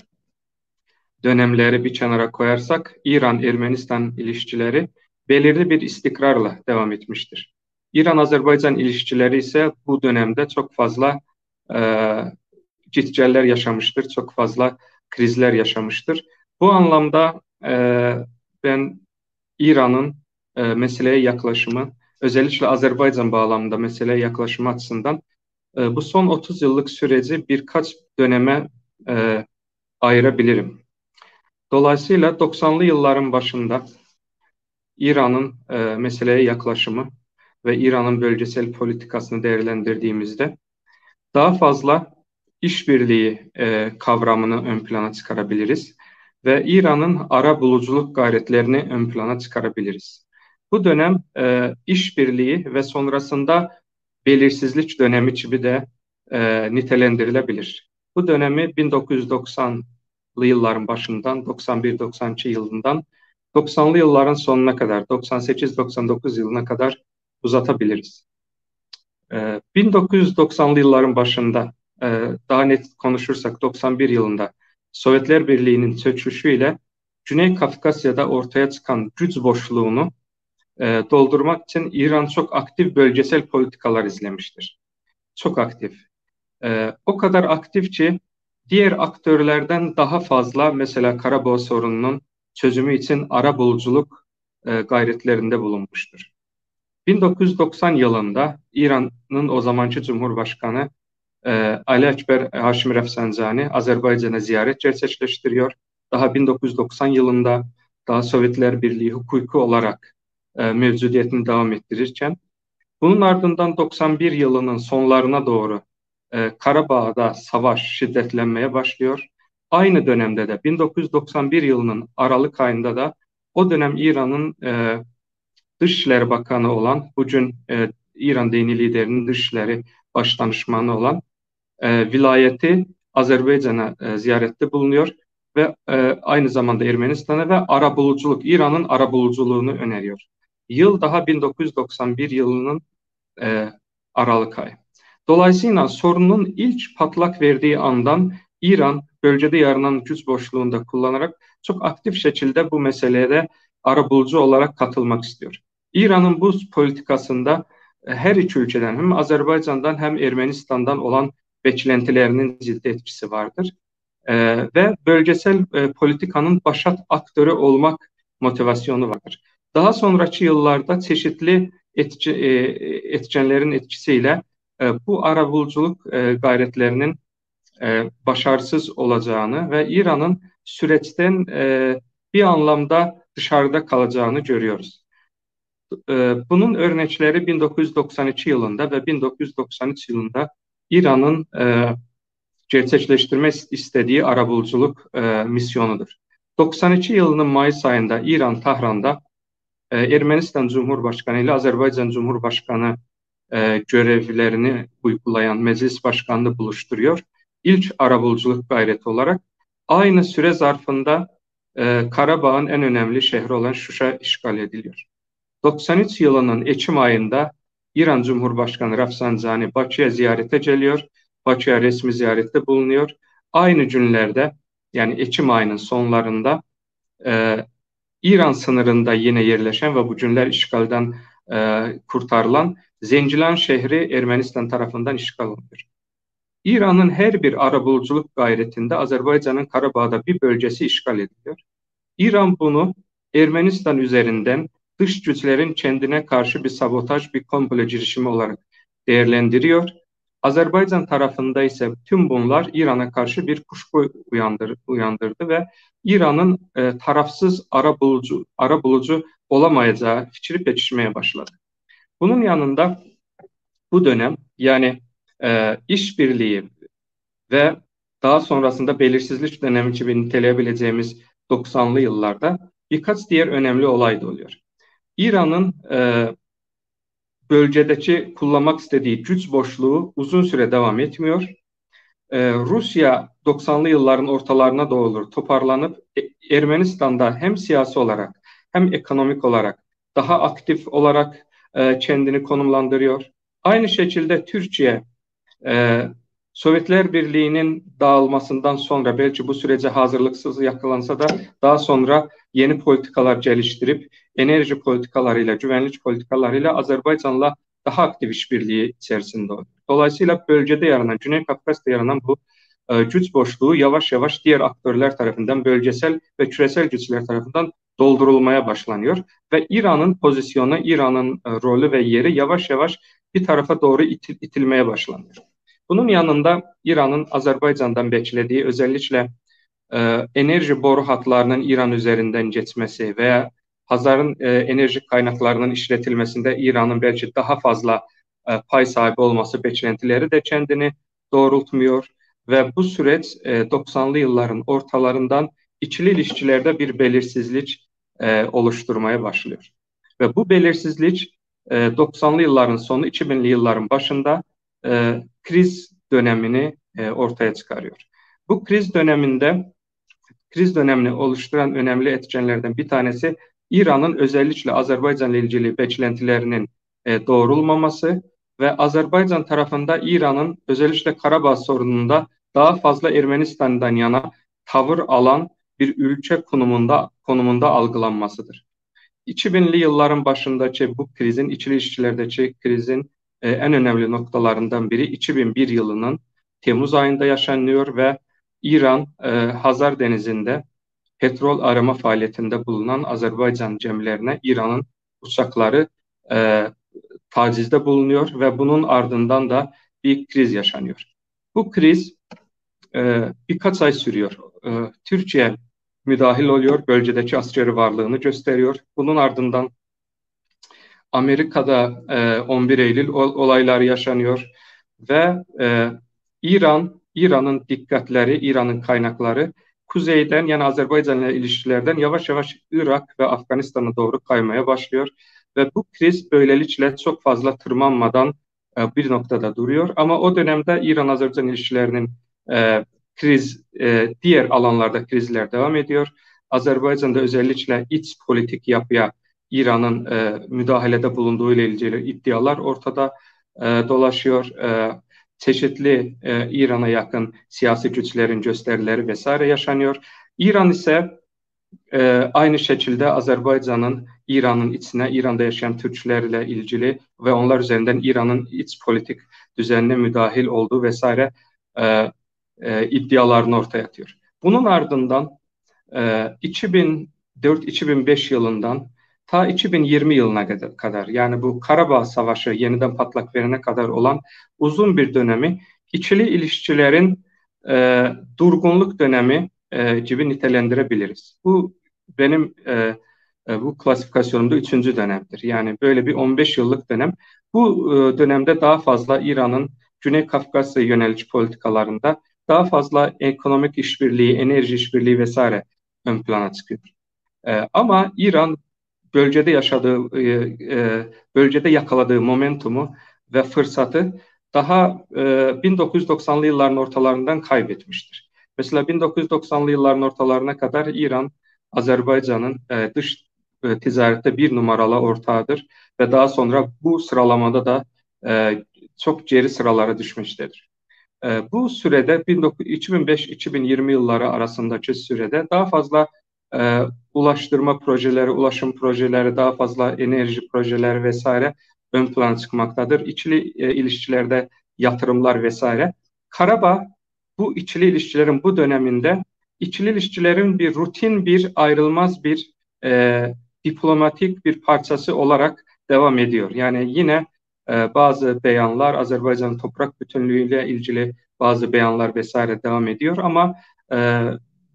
D: dönemleri bir kenara koyarsak İran-Ermenistan ilişkileri belirli bir istikrarla devam etmiştir. İran-Azerbaycan ilişkileri ise bu dönemde çok fazla e, yaşamıştır, çok fazla krizler yaşamıştır. Bu anlamda e, ben İran'ın e, meseleye yaklaşımı, özellikle Azerbaycan bağlamında meseleye yaklaşımı açısından e, bu son 30 yıllık süreci birkaç döneme e, ayırabilirim. Dolayısıyla 90'lı yılların başında İran'ın e, meseleye yaklaşımı ve İran'ın bölgesel politikasını değerlendirdiğimizde daha fazla işbirliği e, kavramını ön plana çıkarabiliriz ve İran'ın ara buluculuk gayretlerini ön plana çıkarabiliriz. Bu dönem e, işbirliği ve sonrasında belirsizlik dönemi gibi de e, nitelendirilebilir. Bu dönemi 1990'lı yılların başından 91-92 yılından 90'lı yılların sonuna kadar 98-99 yılına kadar uzatabiliriz. E, 1990'lı yılların başında e, daha net konuşursak 91 yılında Sovyetler Birliği'nin çöküşüyle Güney Kafkasya'da ortaya çıkan güç boşluğunu e, doldurmak için İran çok aktif bölgesel politikalar izlemiştir. Çok aktif. E, o kadar aktif ki diğer aktörlerden daha fazla mesela Karabağ sorununun çözümü için ara buluculuk gayretlerinde bulunmuştur. 1990 yılında İran'ın o zamanki Cumhurbaşkanı e, Ali Ekber Haşim Rafsanjani Azerbaycan'a ziyaret gerçekleştiriyor. Daha 1990 yılında daha Sovyetler Birliği hukuki olarak e, mevcudiyetini devam ettirirken bunun ardından 91 yılının sonlarına doğru e, Karabağ'da savaş şiddetlenmeye başlıyor. Aynı dönemde de 1991 yılının Aralık ayında da o dönem İran'ın e, Dışişleri Bakanı olan, bugün e, İran dini liderinin dışişleri baş danışmanı olan e, vilayeti Azerbaycan'a e, ziyarette bulunuyor ve e, aynı zamanda Ermenistan'a ve arabuluculuk, İran'ın arabuluculuğunu öneriyor. Yıl daha 1991 yılının e, Aralık ayı. Dolayısıyla sorunun ilk patlak verdiği andan İran bölgede yaranan güç boşluğunda kullanarak çok aktif şekilde bu meseleye de arabulucu olarak katılmak istiyor. İran'ın bu politikasında e, her iki ülkeden hem Azerbaycan'dan hem Ermenistan'dan olan beklentilerinin ciddi etkisi vardır. E, ve bölgesel e, politikanın başat aktörü olmak motivasyonu vardır. Daha sonraki yıllarda çeşitli etki, e, etkenlerin etkisiyle e, bu arabuluculuk e, gayretlerinin e, başarısız olacağını ve İran'ın süreçten e, bir anlamda dışarıda kalacağını görüyoruz. E, bunun örnekleri 1992 yılında ve 1993 yılında İran'ın e, gerçekleştirmek istediği arabuluculuk e, misyonudur. 92 yılının Mayıs ayında İran Tahran'da e, Ermenistan Cumhurbaşkanı ile Azerbaycan Cumhurbaşkanı görevlerini uygulayan meclis başkanını buluşturuyor. İlk arabuluculuk gayreti olarak aynı süre zarfında e, Karabağ'ın en önemli şehri olan Şuşa işgal ediliyor. 93 yılının Ekim ayında İran Cumhurbaşkanı Rafsanjani Bakü'ye ziyarete geliyor. Bakü'ye resmi ziyarette bulunuyor. Aynı günlerde yani Ekim ayının sonlarında e, İran sınırında yine yerleşen ve bu günler işgalden e, kurtarılan Zencilan şehri Ermenistan tarafından işgal oluyor. İran'ın her bir arabuluculuk gayretinde Azerbaycan'ın Karabağ'da bir bölgesi işgal ediliyor. İran bunu Ermenistan üzerinden dış güçlerin kendine karşı bir sabotaj, bir komplo girişimi olarak değerlendiriyor. Azerbaycan tarafında ise tüm bunlar İran'a karşı bir kuşku uyandır, uyandırdı ve İran'ın e, tarafsız ara bulucu, ara bulucu olamayacağı fikri pekişmeye başladı. Bunun yanında bu dönem yani e, işbirliği ve daha sonrasında belirsizlik dönemi gibi niteleyebileceğimiz 90'lı yıllarda birkaç diğer önemli olay da oluyor. İran'ın e, bölgedeki kullanmak istediği güç boşluğu uzun süre devam etmiyor. Ee, Rusya 90'lı yılların ortalarına doğru toparlanıp e, Ermenistan'da hem siyasi olarak hem ekonomik olarak daha aktif olarak e, kendini konumlandırıyor. Aynı şekilde Türkiye e, Sovyetler Birliği'nin dağılmasından sonra belki bu sürece hazırlıksız yakalansa da daha sonra yeni politikalar geliştirip enerji politikalarıyla, güvenlik politikalarıyla Azerbaycan'la daha aktif işbirliği içerisinde oluyor. Dolayısıyla bölgede yaranan, Güney Kafkas'ta yaranan bu e, güç boşluğu yavaş yavaş diğer aktörler tarafından, bölgesel ve küresel güçler tarafından doldurulmaya başlanıyor ve İran'ın pozisyonu, İran'ın e, rolü ve yeri yavaş yavaş bir tarafa doğru itil, itilmeye başlanıyor. Bunun yanında İran'ın Azerbaycan'dan beklediği özellikle e, enerji boru hatlarının İran üzerinden geçmesi veya Hazar'ın e, enerji kaynaklarının işletilmesinde İran'ın belki daha fazla e, pay sahibi olması beklentileri de kendini doğrultmuyor ve bu süreç e, 90'lı yılların ortalarından içili ilişkilerde bir belirsizlik e, oluşturmaya başlıyor. Ve bu belirsizlik e, 90'lı yılların sonu 2000'li yılların başında e, kriz dönemini e, ortaya çıkarıyor. Bu kriz döneminde kriz dönemini oluşturan önemli etkenlerden bir tanesi İran'ın özellikle Azerbaycan ile ilgili beklentilerinin e, doğrulmaması ve Azerbaycan tarafında İran'ın özellikle Karabağ sorununda daha fazla Ermenistan'dan yana tavır alan bir ülke konumunda konumunda algılanmasıdır. 2000'li yılların başındaki bu krizin, içili ilişkilerdeki krizin e, en önemli noktalarından biri 2001 yılının Temmuz ayında yaşanıyor ve İran e, Hazar Denizi'nde petrol arama faaliyetinde bulunan Azerbaycan gemilerine İran'ın uçakları e, tacizde bulunuyor ve bunun ardından da bir kriz yaşanıyor. Bu kriz birkaç ay sürüyor. Türkiye müdahil oluyor, bölgedeki askeri varlığını gösteriyor. Bunun ardından Amerika'da e, 11 Eylül olaylar yaşanıyor ve e, İran, İran'ın dikkatleri, İran'ın kaynakları kuzeyden yani Azerbaycan ile ilişkilerden yavaş yavaş Irak ve Afganistan'a doğru kaymaya başlıyor ve bu kriz böylelikle çok fazla tırmanmadan e, bir noktada duruyor. Ama o dönemde İran-Azerbaycan ilişkilerinin e, kriz, e, diğer alanlarda krizler devam ediyor. Azerbaycan'da özellikle iç politik yapıya İran'ın e, müdahalede bulunduğu ile ilgili iddialar ortada e, dolaşıyor. E, çeşitli e, İran'a yakın siyasi güçlerin gösterileri vesaire yaşanıyor. İran ise e, aynı şekilde Azerbaycan'ın İran'ın içine, İran'da yaşayan Türklerle ilgili ve onlar üzerinden İran'ın iç politik düzenine müdahil olduğu vesaire e, e, iddialarını ortaya atıyor. Bunun ardından e, 2004-2005 yılından ta 2020 yılına kadar yani bu Karabağ Savaşı yeniden patlak verene kadar olan uzun bir dönemi içili ilişkilerin e, durgunluk dönemi e, gibi nitelendirebiliriz. Bu benim e, e, bu klasifikasyonumda üçüncü dönemdir. Yani böyle bir 15 yıllık dönem. Bu e, dönemde daha fazla İran'ın Güney Kafkasya yönelik politikalarında daha fazla ekonomik işbirliği, enerji işbirliği vesaire ön plana çıkıyor. E, ama İran bölgede yaşadığı, e, e, bölgede yakaladığı momentumu ve fırsatı daha e, 1990'lı yılların ortalarından kaybetmiştir. Mesela 1990'lı yılların ortalarına kadar İran, Azerbaycan'ın e, dış e, ticarette bir numaralı ortağıdır ve daha sonra bu sıralamada da e, çok geri sıralara düşmüştedir. E, bu sürede 2005-2020 yılları arasındaki sürede daha fazla e, ulaştırma projeleri, ulaşım projeleri, daha fazla enerji projeleri vesaire ön plana çıkmaktadır. İçili e, ilişkilerde yatırımlar vesaire. Karabağ bu içili ilişkilerin bu döneminde içili ilişkilerin bir rutin bir ayrılmaz bir e, diplomatik bir parçası olarak devam ediyor. Yani yine e, bazı beyanlar Azerbaycan toprak bütünlüğüyle ilgili bazı beyanlar vesaire devam ediyor ama e,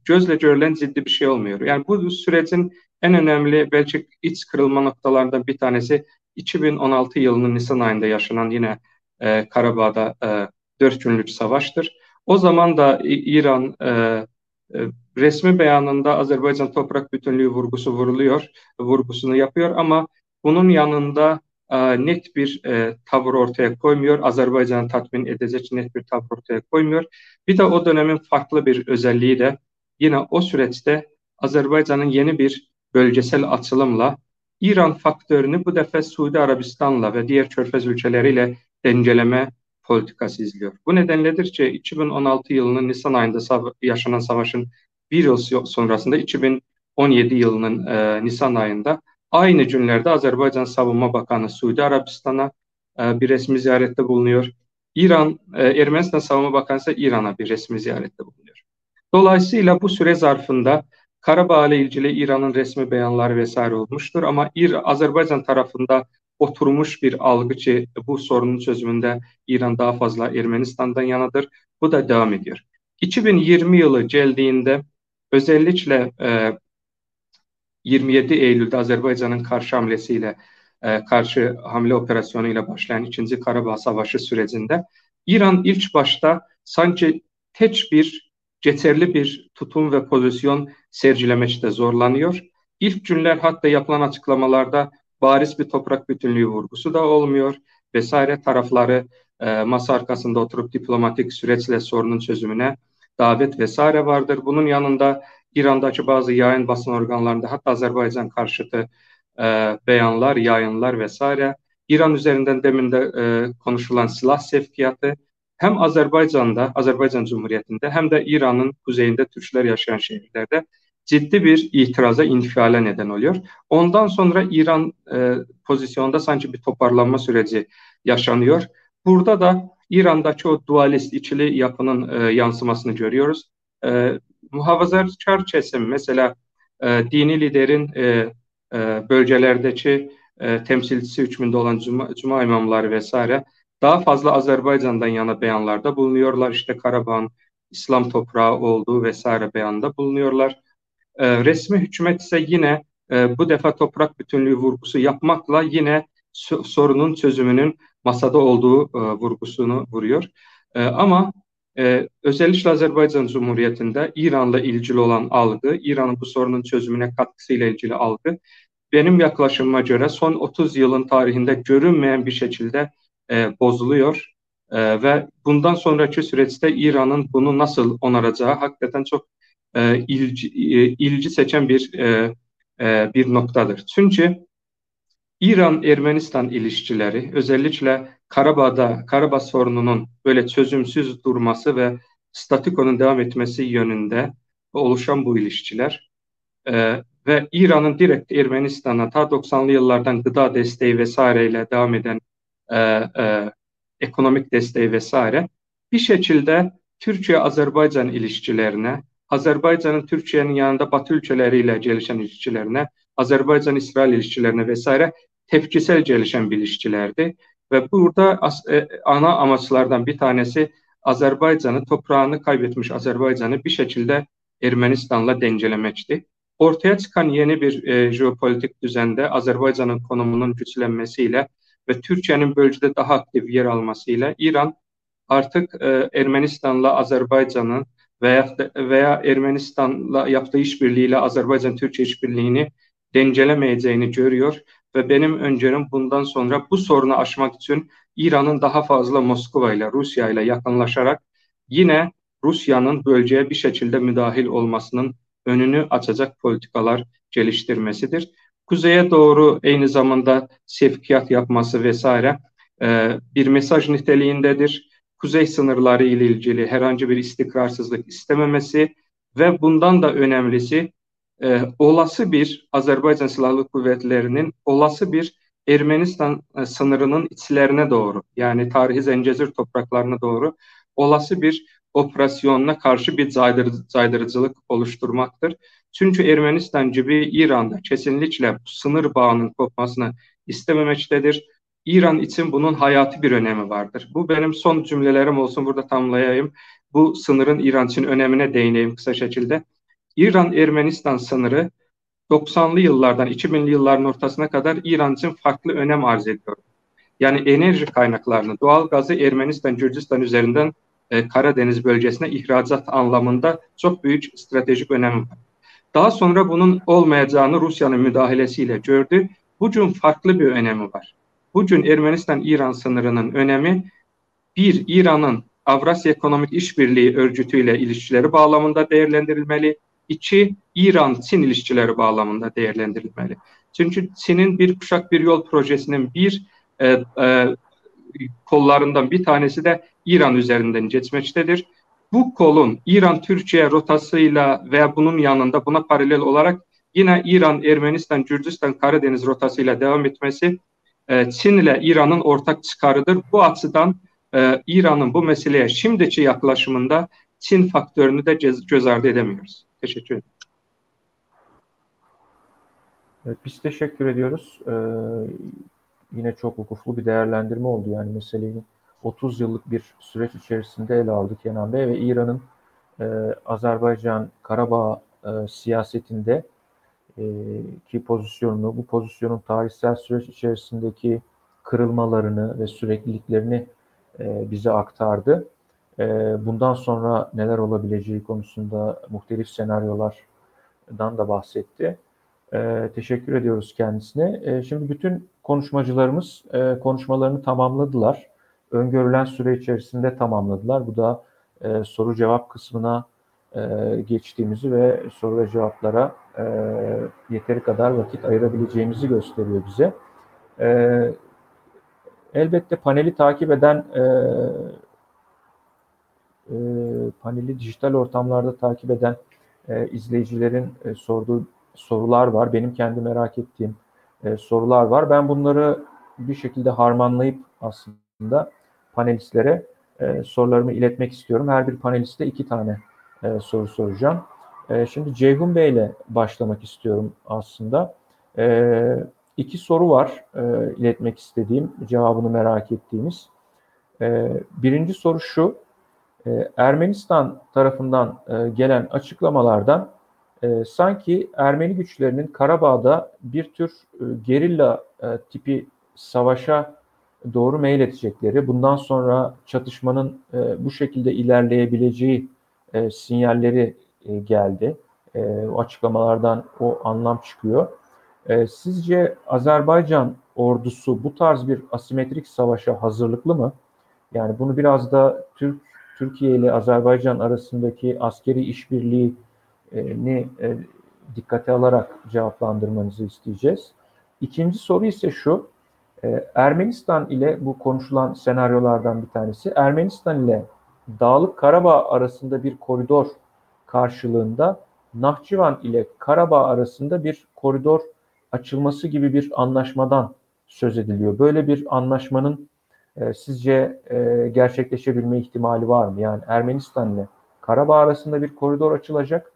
D: gözle görülen ciddi bir şey olmuyor. Yani bu sürecin en önemli belki iç kırılma noktalarından bir tanesi 2016 yılının Nisan ayında yaşanan yine e, Karabağ'da e, 4 günlük savaştır. O zaman da İran e, e, resmi beyanında Azerbaycan toprak bütünlüğü vurgusu vuruluyor, vurgusunu yapıyor ama bunun yanında e, net bir e, tavır ortaya koymuyor. Azerbaycan'ı tatmin edecek net bir tavır ortaya koymuyor. Bir de o dönemin farklı bir özelliği de yine o süreçte Azerbaycan'ın yeni bir bölgesel açılımla İran faktörünü bu defa Suudi Arabistan'la ve diğer körfez ülkeleriyle dengeleme politikası izliyor. Bu nedenledir ki 2016 yılının Nisan ayında sav yaşanan savaşın bir yıl sonrasında 2017 yılının e, Nisan ayında aynı günlerde Azerbaycan Savunma Bakanı Suudi Arabistan'a e, bir resmi ziyarette bulunuyor. İran, e, Ermenistan Savunma Bakanı ise İran'a bir resmi ziyarette bulunuyor. Dolayısıyla bu süre zarfında Karabağ ile ilgili İran'ın resmi beyanları vesaire olmuştur ama İr Azerbaycan tarafında oturmuş bir algı ki bu sorunun çözümünde İran daha fazla Ermenistan'dan yanadır. Bu da devam ediyor. 2020 yılı geldiğinde özellikle e, 27 Eylül'de Azerbaycan'ın karşı hamlesiyle e, karşı hamle operasyonuyla başlayan 2. Karabağ Savaşı sürecinde İran ilk başta sanki tek bir yeterli bir tutum ve pozisyon sergilemekte zorlanıyor. İlk günler hatta yapılan açıklamalarda bariz bir toprak bütünlüğü vurgusu da olmuyor vesaire tarafları e, masa arkasında oturup diplomatik süreçle sorunun çözümüne davet vesaire vardır. Bunun yanında İran'daki bazı yayın basın organlarında hatta Azerbaycan karşıtı e, beyanlar, yayınlar vesaire. İran üzerinden demin de e, konuşulan silah sevkiyatı hem Azerbaycan'da, Azerbaycan Cumhuriyeti'nde hem de İran'ın kuzeyinde Türkler yaşayan şehirlerde ciddi bir itiraza, infiale neden oluyor. Ondan sonra İran e, pozisyonda sanki bir toparlanma süreci yaşanıyor. Burada da İran'daki o dualist içili yapının e, yansımasını görüyoruz. E, muhafazakar kesim mesela e, dini liderin e, e, bölgelerdeki e, temsilcisi hükmünde olan cuma, cuma imamları vesaire daha fazla Azerbaycan'dan yana beyanlarda bulunuyorlar. İşte Karabağ'ın İslam toprağı olduğu vesaire beyanda bulunuyorlar. E, resmi hükümet ise yine e, bu defa toprak bütünlüğü vurgusu yapmakla yine sorunun çözümünün masada olduğu e, vurgusunu vuruyor. E, ama özellikle Azerbaycan Cumhuriyeti'nde İran'la ilgili olan algı, İran'ın bu sorunun çözümüne katkısıyla ilgili algı benim yaklaşımıma göre son 30 yılın tarihinde görünmeyen bir şekilde e, bozuluyor. E, ve bundan sonraki süreçte İran'ın bunu nasıl onaracağı hakikaten çok e, ilgi, e, ilgi seçen bir e, e, bir noktadır. Çünkü İran-Ermenistan ilişkileri özellikle Karabağ'da Karabağ sorununun böyle çözümsüz durması ve statikonun devam etmesi yönünde oluşan bu ilişkiler e, ve İran'ın direkt Ermenistan'a ta 90'lı yıllardan gıda desteği vesaireyle devam eden e, e, ekonomik desteği vesaire bir şekilde Türkiye-Azerbaycan ilişkilerine, Azerbaycan'ın Türkiye'nin yanında Batı ülkeleriyle gelişen ilişkilerine, Azerbaycan-İsrail ilişkilerine vesaire tepkisel gelişen bir ilişkilerdi. Ve burada e, ana amaçlardan bir tanesi Azerbaycan'ı, toprağını kaybetmiş Azerbaycan'ı bir şekilde Ermenistan'la dengelemekti. Ortaya çıkan yeni bir e, jeopolitik düzende Azerbaycan'ın konumunun güçlenmesiyle ve Türkiye'nin bölgede daha aktif yer almasıyla İran artık e, Ermenistan'la Azerbaycan'ın veya veya Ermenistan'la yaptığı işbirliğiyle Azerbaycan-Türkiye işbirliğini dengelemeyeceğini görüyor ve benim öncülüm bundan sonra bu sorunu aşmak için İran'ın daha fazla Moskova ile Rusya ile yakınlaşarak yine Rusya'nın bölgeye bir şekilde müdahil olmasının önünü açacak politikalar geliştirmesidir. Kuzeye doğru aynı zamanda sevkiyat yapması vesaire e, bir mesaj niteliğindedir. Kuzey sınırları ile ilgili herhangi bir istikrarsızlık istememesi ve bundan da önemlisi e, olası bir Azerbaycan Silahlı Kuvvetleri'nin olası bir Ermenistan e, sınırının içlerine doğru yani tarihi Zencezir topraklarına doğru olası bir operasyonuna karşı bir caydır, caydırıcılık oluşturmaktır. Çünkü Ermenistan gibi İran'da kesinlikle bu sınır bağının kopmasını istememektedir. İran için bunun hayati bir önemi vardır. Bu benim son cümlelerim olsun burada tamlayayım. Bu sınırın İran için önemine değineyim kısa şekilde. İran-Ermenistan sınırı 90'lı yıllardan 2000'li yılların ortasına kadar İran için farklı önem arz ediyor. Yani enerji kaynaklarını, doğal gazı Ermenistan, Gürcistan üzerinden e, Karadeniz bölgesine ihracat anlamında çok büyük stratejik önemi var. Daha sonra bunun olmayacağını Rusya'nın müdahalesiyle gördü. Bugün farklı bir önemi var. Bugün Ermenistan-İran sınırının önemi bir, İran'ın Avrasya Ekonomik İşbirliği Örgütü ile ilişkileri bağlamında değerlendirilmeli. İki, İran-Çin ilişkileri bağlamında değerlendirilmeli. Çünkü Çin'in bir kuşak bir yol projesinin bir e, e, kollarından bir tanesi de İran üzerinden geçmektedir. Bu kolun İran-Türkiye rotasıyla ve bunun yanında buna paralel olarak yine İran, Ermenistan, Gürcistan, Karadeniz rotasıyla devam etmesi e, Çin ile İran'ın ortak çıkarıdır. Bu açıdan e, İran'ın bu meseleye şimdiki yaklaşımında Çin faktörünü de göz, göz ardı edemiyoruz. Teşekkür ederim.
A: Evet, biz teşekkür ediyoruz. Ee, yine çok hukuklu bir değerlendirme oldu. Yani meseleyi 30 yıllık bir süreç içerisinde ele aldı Kenan Bey ve İran'ın e, Azerbaycan Karabağ e, siyasetinde e, ki pozisyonunu, bu pozisyonun tarihsel süreç içerisindeki kırılmalarını ve sürekliliklerini e, bize aktardı. E, bundan sonra neler olabileceği konusunda muhtelif senaryolardan da bahsetti. E, teşekkür ediyoruz kendisine. E, şimdi bütün konuşmacılarımız e, konuşmalarını tamamladılar. Öngörülen süre içerisinde tamamladılar. Bu da e, soru cevap kısmına e, geçtiğimizi ve soru ve cevaplara e, yeteri kadar vakit ayırabileceğimizi gösteriyor bize. E, elbette paneli takip eden e, e, paneli dijital ortamlarda takip eden e, izleyicilerin e, sorduğu sorular var. Benim kendi merak ettiğim e, sorular var. Ben bunları bir şekilde harmanlayıp aslında panelistlere e, sorularımı iletmek istiyorum. Her bir paneliste iki tane e, soru soracağım. E, şimdi Ceyhun Bey ile başlamak istiyorum aslında. E, iki soru var e, iletmek istediğim, cevabını merak ettiğimiz. E, birinci soru şu, e, Ermenistan tarafından e, gelen açıklamalardan e, sanki Ermeni güçlerinin Karabağ'da bir tür e, gerilla e, tipi savaşa doğru meyletecekleri, bundan sonra çatışmanın e, bu şekilde ilerleyebileceği e, sinyalleri e, geldi. E, o açıklamalardan o anlam çıkıyor. E, sizce Azerbaycan ordusu bu tarz bir asimetrik savaşa hazırlıklı mı? Yani bunu biraz da Türk Türkiye ile Azerbaycan arasındaki askeri işbirliği ni e, dikkate alarak cevaplandırmanızı isteyeceğiz. İkinci soru ise şu, e, Ermenistan ile bu konuşulan senaryolardan bir tanesi, Ermenistan ile Dağlık Karabağ arasında bir koridor karşılığında Nahçıvan ile Karabağ arasında bir koridor açılması gibi bir anlaşmadan söz ediliyor. Böyle bir anlaşmanın e, sizce e, gerçekleşebilme ihtimali var mı? Yani Ermenistan ile Karabağ arasında bir koridor açılacak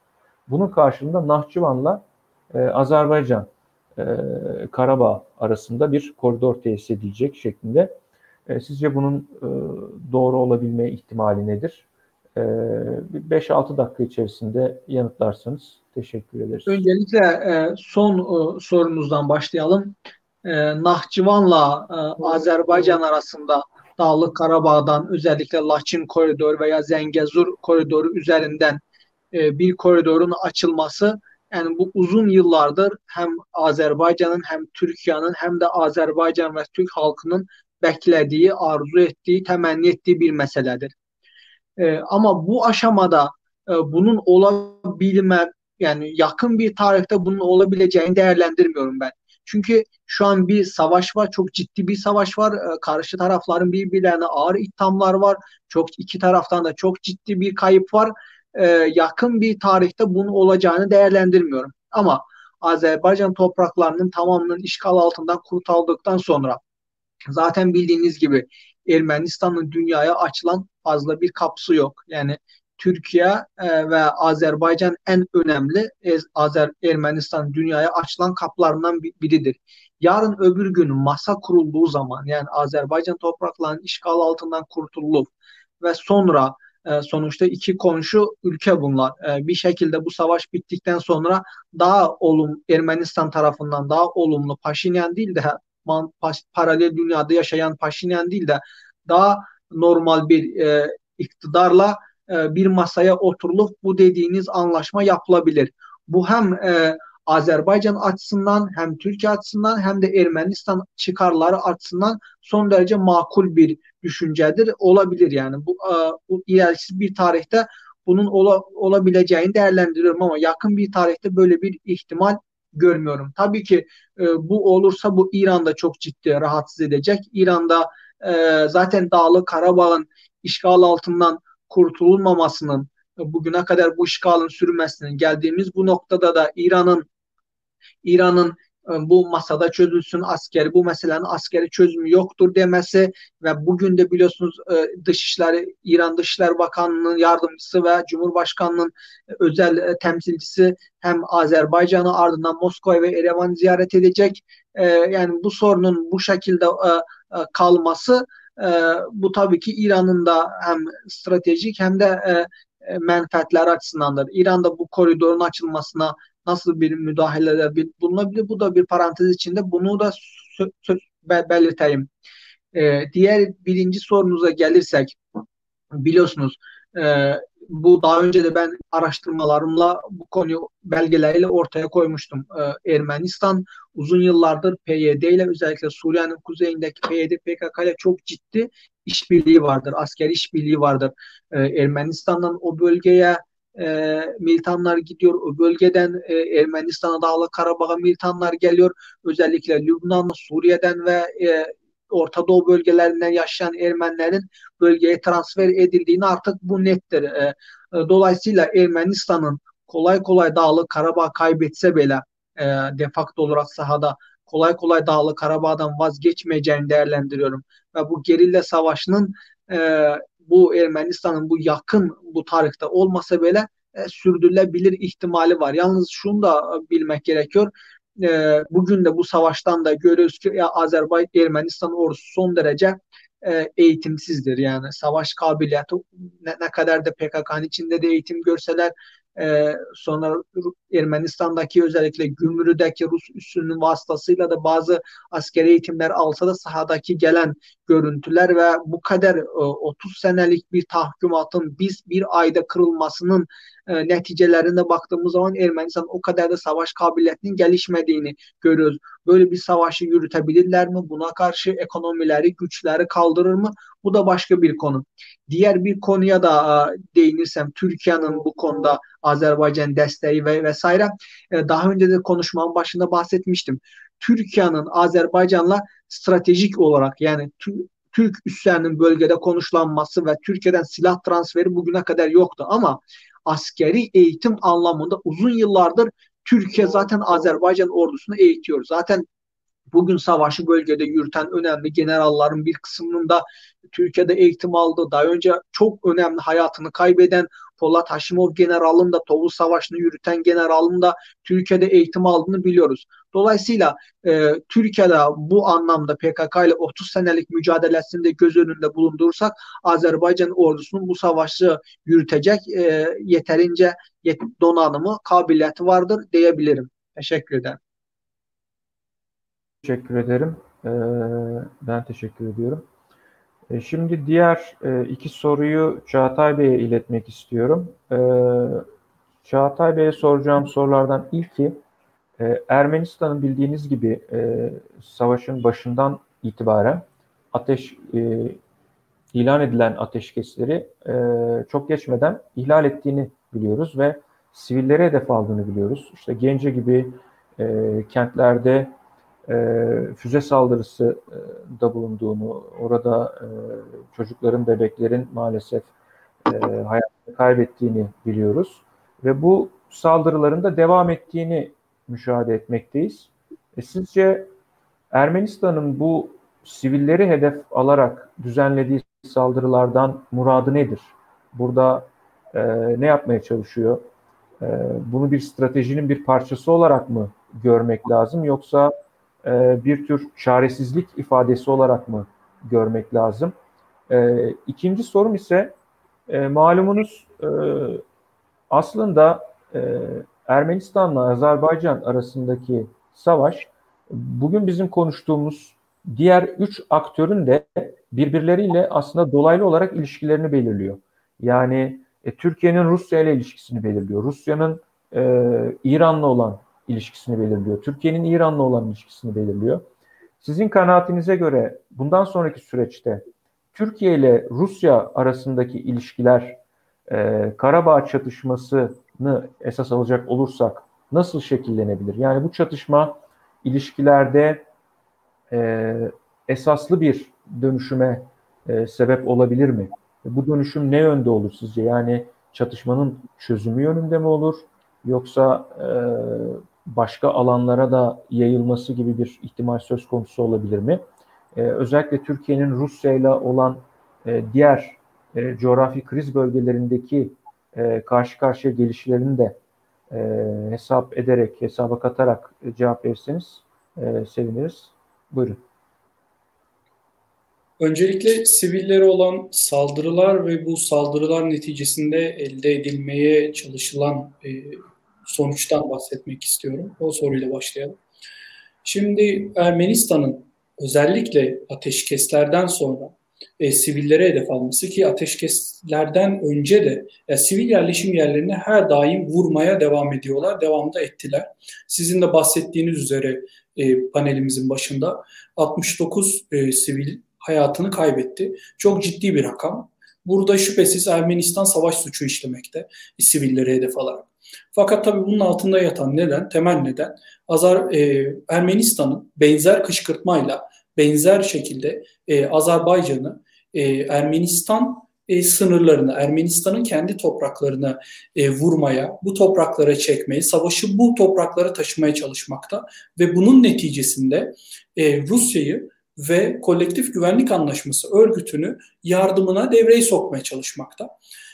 A: bunun karşılığında Nahçıvan'la e, Azerbaycan e, Karabağ arasında bir koridor tesis edilecek şeklinde. E, sizce bunun e, doğru olabilme ihtimali nedir? E, 5-6 dakika içerisinde yanıtlarsanız teşekkür ederiz.
B: Öncelikle e, son e, sorumuzdan başlayalım. E, Nahçıvan'la e, Azerbaycan arasında Dağlık Karabağ'dan özellikle Laçin koridoru veya Zengezur koridoru üzerinden e, bir koridorun açılması yani bu uzun yıllardır hem Azerbaycan'ın hem Türkiye'nin hem de Azerbaycan ve Türk halkının beklediği, arzu ettiği, temenni ettiği bir meseledir. E, ama bu aşamada e, bunun olabilme yani yakın bir tarihte bunun olabileceğini değerlendirmiyorum ben. Çünkü şu an bir savaş var, çok ciddi bir savaş var. Karşı tarafların birbirlerine ağır ithamlar var. Çok iki taraftan da çok ciddi bir kayıp var e, yakın bir tarihte bunun olacağını değerlendirmiyorum. Ama Azerbaycan topraklarının tamamının işgal altından kurtarıldıktan sonra zaten bildiğiniz gibi Ermenistan'ın dünyaya açılan fazla bir kapısı yok. Yani Türkiye e, ve Azerbaycan en önemli Azer Ermenistan dünyaya açılan kapılarından biridir. Yarın öbür gün masa kurulduğu zaman yani Azerbaycan topraklarının işgal altından kurtulup ve sonra e, sonuçta iki komşu ülke bunlar. E, bir şekilde bu savaş bittikten sonra daha olum Ermenistan tarafından daha olumlu Paşinyan değil de paralel dünyada yaşayan Paşinyan değil de daha normal bir e, iktidarla bir masaya oturulup bu dediğiniz anlaşma yapılabilir. Bu hem e, Azerbaycan açısından hem Türkiye açısından hem de Ermenistan çıkarları açısından son derece makul bir düşüncedir. Olabilir yani. Bu, e, bu ilerisi bir tarihte bunun ola, olabileceğini değerlendiriyorum ama yakın bir tarihte böyle bir ihtimal görmüyorum. Tabii ki e, bu olursa bu İran'da çok ciddi rahatsız edecek. İran'da e, zaten Dağlı Karabağ'ın işgal altından kurtululmamasının bugüne kadar bu işgalın sürmesinin geldiğimiz bu noktada da İran'ın İran'ın e, bu masada çözülsün askeri, bu meselenin askeri çözümü yoktur demesi ve bugün de biliyorsunuz e, Dışişleri, İran Dışişleri Bakanlığı'nın yardımcısı ve Cumhurbaşkanı'nın e, özel temsilcisi hem Azerbaycan'ı ardından Moskova ve Erevan ziyaret edecek. Yani bu sorunun bu şekilde kalması bu tabii ki İran'ın da hem stratejik hem de menfaatler açısındandır. İran'da bu koridorun açılmasına nasıl bir müdahale bulunabilir? Bu da bir parantez içinde bunu da belirteyim. Ee, diğer birinci sorunuza gelirsek biliyorsunuz e, bu daha önce de ben araştırmalarımla bu konuyu belgeleriyle ortaya koymuştum. Ee, Ermenistan uzun yıllardır PYD ile özellikle Suriye'nin kuzeyindeki PYD PKK ile çok ciddi işbirliği vardır. Askeri işbirliği vardır. Ee, Ermenistan'dan o bölgeye e, militanlar gidiyor. O bölgeden e, Ermenistan'a Dağlı Karabağ'a militanlar geliyor. Özellikle Lübnan, Suriye'den ve e, Orta Doğu bölgelerinden yaşayan Ermenilerin bölgeye transfer edildiğini artık bu nettir. E, e, dolayısıyla Ermenistan'ın kolay kolay Dağlı Karabağ kaybetse bile e, defakto olarak sahada kolay kolay Dağlı Karabağ'dan vazgeçmeyeceğini değerlendiriyorum. Ve bu gerilla savaşının e, bu Ermenistan'ın bu yakın bu tarihte olmasa bile e, sürdürülebilir ihtimali var. Yalnız şunu da e, bilmek gerekiyor. E, bugün de bu savaştan da görüyoruz ki ya Azerbaycan Ermenistan ordusu son derece e, eğitimsizdir. Yani savaş kabiliyeti ne, ne kadar da PKK'nın içinde de eğitim görseler e, sonra Ermenistan'daki özellikle Gümrü'deki Rus üssünün vasıtasıyla da bazı askeri eğitimler alsa da sahadaki gelen görüntüler ve bu kadar e, 30 senelik bir tahkimatın biz bir ayda kırılmasının e, neticelerine baktığımız zaman Ermenistan o kadar da savaş kabiliyetinin gelişmediğini görüyoruz. Böyle bir savaşı yürütebilirler mi? Buna karşı ekonomileri, güçleri kaldırır mı? Bu da başka bir konu. Diğer bir konuya da e, değinirsem Türkiye'nin bu konuda Azerbaycan desteği ve vesaire e, daha önce de konuşmamın başında bahsetmiştim. Türkiye'nin Azerbaycan'la stratejik olarak yani Türk üslerinin bölgede konuşlanması ve Türkiye'den silah transferi bugüne kadar yoktu ama askeri eğitim anlamında uzun yıllardır Türkiye zaten Azerbaycan ordusunu eğitiyor. Zaten bugün savaşı bölgede yürüten önemli generalların bir kısmının da Türkiye'de eğitim aldı. Daha önce çok önemli hayatını kaybeden Polat Haşimov generalın da Tovuz Savaşı'nı yürüten generalın da Türkiye'de eğitim aldığını biliyoruz. Dolayısıyla e, Türkiye'de bu anlamda PKK ile 30 senelik mücadelesinde göz önünde bulundurursak Azerbaycan ordusunun bu savaşı yürütecek e, yeterince yet donanımı, kabiliyeti vardır diyebilirim. Teşekkür ederim.
A: Teşekkür ederim. Ee, ben teşekkür ediyorum. E, şimdi diğer e, iki soruyu Çağatay Bey'e iletmek istiyorum. E, Çağatay Bey'e soracağım sorulardan ilki Ermenistan'ın bildiğiniz gibi savaşın başından itibaren ateş ilan edilen ateşkesleri çok geçmeden ihlal ettiğini biliyoruz ve sivillere hedef aldığını biliyoruz. İşte Gence gibi kentlerde e, füze saldırısı e, da bulunduğunu, orada e, çocukların, bebeklerin maalesef e, hayatını kaybettiğini biliyoruz. Ve bu saldırıların da devam ettiğini müşahede etmekteyiz. E sizce Ermenistan'ın bu sivilleri hedef alarak düzenlediği saldırılardan muradı nedir? Burada e, ne yapmaya çalışıyor? E, bunu bir stratejinin bir parçası olarak mı görmek lazım yoksa e, bir tür çaresizlik ifadesi olarak mı görmek lazım? E, ikinci sorum ise e, malumunuz e, aslında e, Ermenistan'la Azerbaycan arasındaki savaş bugün bizim konuştuğumuz diğer üç aktörün de birbirleriyle aslında dolaylı olarak ilişkilerini belirliyor. Yani e, Türkiye'nin Rusya ile ilişkisini belirliyor. Rusya'nın e, İran'la olan ilişkisini belirliyor. Türkiye'nin İran'la olan ilişkisini belirliyor. Sizin kanaatinize göre bundan sonraki süreçte Türkiye ile Rusya arasındaki ilişkiler e, Karabağ çatışmasını esas alacak olursak nasıl şekillenebilir? Yani bu çatışma ilişkilerde e, esaslı bir dönüşüme e, sebep olabilir mi? Bu dönüşüm ne yönde olur sizce? Yani çatışmanın çözümü yönünde mi olur? Yoksa e, başka alanlara da yayılması gibi bir ihtimal söz konusu olabilir mi? E, özellikle Türkiye'nin Rusya ile olan e, diğer e, coğrafi kriz bölgelerindeki e, karşı karşıya gelişlerini de e, hesap ederek, hesaba katarak cevap verirseniz e, seviniriz. Buyurun.
C: Öncelikle sivillere olan saldırılar ve bu saldırılar neticesinde elde edilmeye çalışılan e, sonuçtan bahsetmek istiyorum. O soruyla başlayalım. Şimdi Ermenistan'ın özellikle ateşkeslerden sonra e, sivillere hedef alması ki ateşkeslerden önce de ya, sivil yerleşim yerlerine her daim vurmaya devam ediyorlar. Devamda ettiler. Sizin de bahsettiğiniz üzere e, panelimizin başında 69 e, sivil hayatını kaybetti. Çok ciddi bir rakam. Burada şüphesiz Ermenistan savaş suçu işlemekte sivillere hedef alarak. Fakat tabii bunun altında yatan neden, temel neden Azar e, Ermenistan'ın benzer kışkırtmayla benzer şekilde e, Azerbaycan'ı e, Ermenistan e, sınırlarını, Ermenistan'ın kendi topraklarına e, vurmaya, bu topraklara çekmeye, savaşı bu topraklara taşımaya çalışmakta ve bunun neticesinde e, Rusya'yı ve Kolektif Güvenlik Anlaşması örgütünü yardımına devreye sokmaya çalışmakta.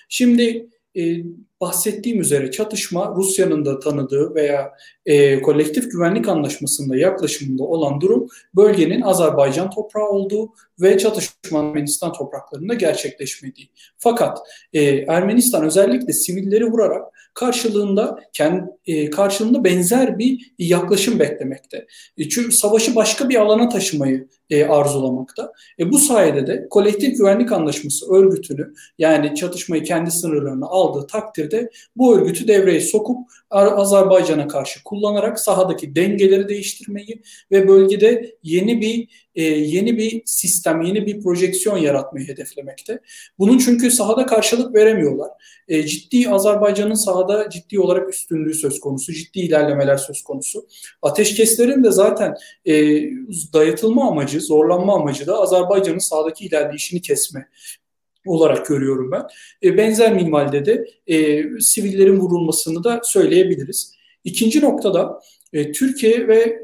C: Şimdi e, bahsettiğim üzere çatışma Rusya'nın da tanıdığı veya e, kolektif güvenlik anlaşmasında yaklaşımında olan durum bölgenin Azerbaycan toprağı olduğu ve çatışma Ermenistan topraklarında gerçekleşmediği. Fakat e, Ermenistan özellikle sivilleri vurarak karşılığında kendi e, karşılığında benzer bir yaklaşım beklemekte. E, çünkü savaşı başka bir alana taşımayı e, arzulamakta. E, bu sayede de kolektif güvenlik anlaşması örgütünü yani çatışmayı kendi sınırlarına aldığı takdirde bu örgütü devreye sokup Azerbaycan'a karşı kullanarak sahadaki dengeleri değiştirmeyi ve bölgede yeni bir e, yeni bir sistem, yeni bir projeksiyon yaratmayı hedeflemekte. Bunun çünkü sahada karşılık veremiyorlar. E, ciddi Azerbaycan'ın sahada ciddi olarak üstünlüğü söz konusu, ciddi ilerlemeler söz konusu. Ateşkeslerin de zaten e, dayatılma amacı, zorlanma amacı da Azerbaycan'ın sahadaki ilerleyişini kesme olarak görüyorum ben. E, benzer minvalde de e, sivillerin vurulmasını da söyleyebiliriz. İkinci noktada e, Türkiye ve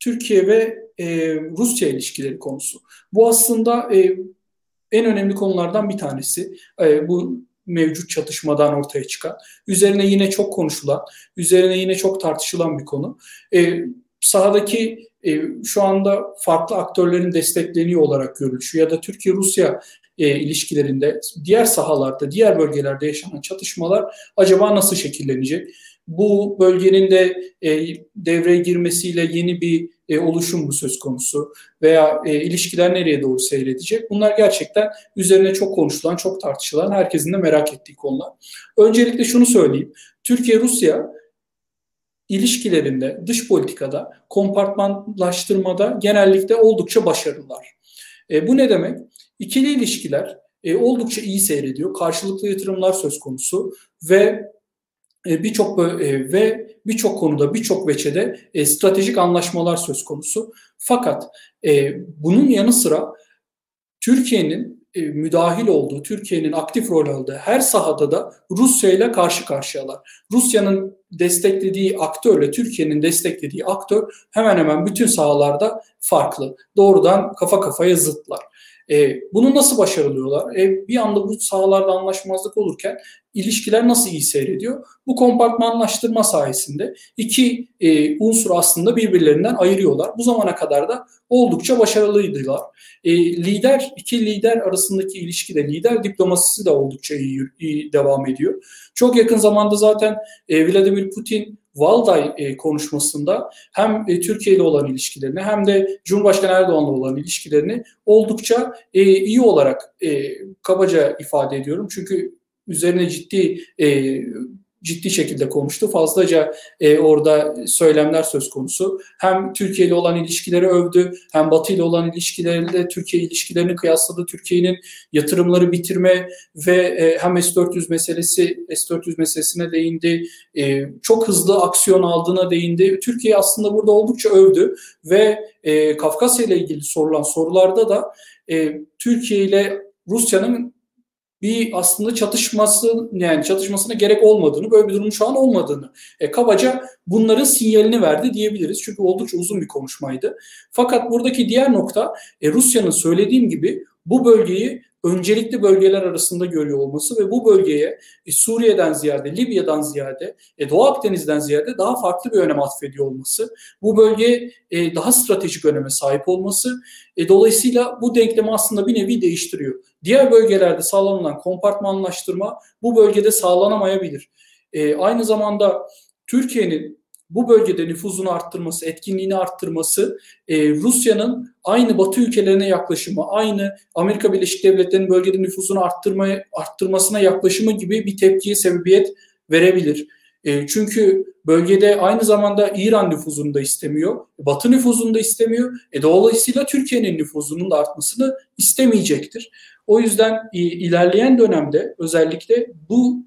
C: Türkiye ve e, Rusya ilişkileri konusu. Bu aslında e, en önemli konulardan bir tanesi. E, bu mevcut çatışmadan ortaya çıkan, üzerine yine çok konuşulan, üzerine yine çok tartışılan bir konu. E, sahadaki e, şu anda farklı aktörlerin destekleniyor olarak görülüşü ya da Türkiye-Rusya e, ilişkilerinde diğer sahalarda, diğer bölgelerde yaşanan çatışmalar acaba nasıl şekillenecek? Bu bölgenin de e, devreye girmesiyle yeni bir e, oluşum mu söz konusu veya e, ilişkiler nereye doğru seyredecek? Bunlar gerçekten üzerine çok konuşulan, çok tartışılan, herkesin de merak ettiği konular. Öncelikle şunu söyleyeyim. Türkiye-Rusya ilişkilerinde, dış politikada, kompartmanlaştırmada genellikle oldukça başarılılar. E, bu ne demek? İkili ilişkiler e, oldukça iyi seyrediyor. Karşılıklı yatırımlar söz konusu ve e, birçok e, ve birçok konuda birçok veçede e, stratejik anlaşmalar söz konusu. Fakat e, bunun yanı sıra Türkiye'nin e, müdahil olduğu, Türkiye'nin aktif rol aldığı her sahada da Rusya ile karşı karşıyalar. Rusya'nın desteklediği aktörle Türkiye'nin desteklediği aktör hemen hemen bütün sahalarda farklı. Doğrudan kafa kafaya zıtlar. E, bunu nasıl başarılıyorlar? E, bir anda bu sahalarda anlaşmazlık olurken ilişkiler nasıl iyi seyrediyor? Bu kompartmanlaştırma sayesinde iki e, unsur aslında birbirlerinden ayırıyorlar. Bu zamana kadar da oldukça başarılıydılar. E, lider, iki lider arasındaki ilişki de, lider diplomasisi de oldukça iyi, iyi devam ediyor. Çok yakın zamanda zaten e, Vladimir Putin Valday e, konuşmasında hem e, Türkiye ile olan ilişkilerini hem de Cumhurbaşkanı Erdoğan'la olan ilişkilerini oldukça e, iyi olarak kabaca ifade ediyorum. Çünkü üzerine ciddi ciddi şekilde konuştu. Fazlaca e, orada söylemler söz konusu. Hem Türkiye ile olan ilişkileri övdü, hem Batı ile olan ilişkileriyle Türkiye ilişkilerini kıyasladı. Türkiye'nin yatırımları bitirme ve e, hem S-400 meselesi, S-400 meselesine değindi. E, çok hızlı aksiyon aldığına değindi. Türkiye aslında burada oldukça övdü ve e, Kafkasya ile ilgili sorulan sorularda da e, Türkiye ile Rusya'nın bir aslında çatışması yani çatışmasına gerek olmadığını, böyle bir durum şu an olmadığını e, kabaca bunların sinyalini verdi diyebiliriz. Çünkü oldukça uzun bir konuşmaydı. Fakat buradaki diğer nokta e, Rusya'nın söylediğim gibi bu bölgeyi öncelikli bölgeler arasında görüyor olması ve bu bölgeye e, Suriye'den ziyade, Libya'dan ziyade, e, Doğu Akdeniz'den ziyade daha farklı bir önem atfediyor olması, bu bölgeye e, daha stratejik öneme sahip olması, e, dolayısıyla bu denklemi aslında bir nevi değiştiriyor. Diğer bölgelerde sağlanılan kompartmanlaştırma bu bölgede sağlanamayabilir. E, aynı zamanda Türkiye'nin bu bölgede nüfuzunu arttırması, etkinliğini arttırması, e, Rusya'nın aynı Batı ülkelerine yaklaşımı, aynı Amerika Birleşik Devletleri'nin bölgede nüfuzunu arttırmaya, arttırmasına yaklaşımı gibi bir tepkiye sebebiyet verebilir. E, çünkü bölgede aynı zamanda İran nüfuzunu da istemiyor, Batı nüfuzunu da istemiyor. E, dolayısıyla Türkiye'nin nüfuzunun da artmasını istemeyecektir. O yüzden e, ilerleyen dönemde özellikle bu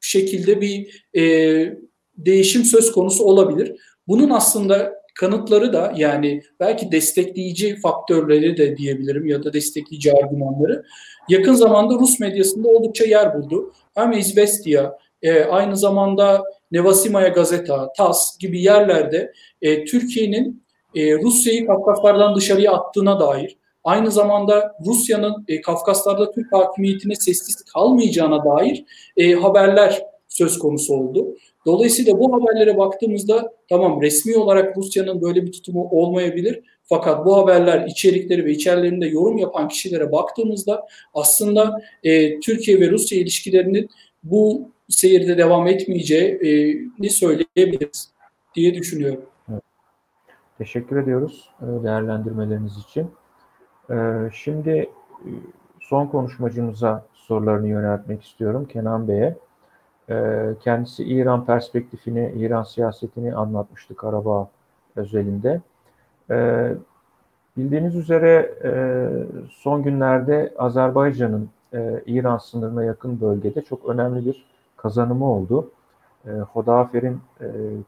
C: şekilde bir e, değişim söz konusu olabilir. Bunun aslında kanıtları da yani belki destekleyici faktörleri de diyebilirim ya da destekleyici argümanları yakın zamanda Rus medyasında oldukça yer buldu. Hem İzvestia, e, aynı zamanda Nevasimaya Gazeta, TAS gibi yerlerde e, Türkiye'nin e, Rusya'yı Kafkaslardan dışarıya attığına dair, aynı zamanda Rusya'nın e, Kafkaslarda Türk hakimiyetine sessiz kalmayacağına dair e, haberler söz konusu oldu. Dolayısıyla bu haberlere baktığımızda tamam resmi olarak Rusya'nın böyle bir tutumu olmayabilir. Fakat bu haberler içerikleri ve içerilerinde yorum yapan kişilere baktığımızda aslında e, Türkiye ve Rusya ilişkilerinin bu seyirde devam etmeyeceğini söyleyebiliriz diye düşünüyorum.
A: Teşekkür ediyoruz e, değerlendirmeleriniz için. E, şimdi e, son konuşmacımıza sorularını yöneltmek istiyorum Kenan Bey'e. Kendisi İran perspektifini, İran siyasetini anlatmıştı Karabağ özelinde. Bildiğiniz üzere son günlerde Azerbaycan'ın İran sınırına yakın bölgede çok önemli bir kazanımı oldu. Hodafer'in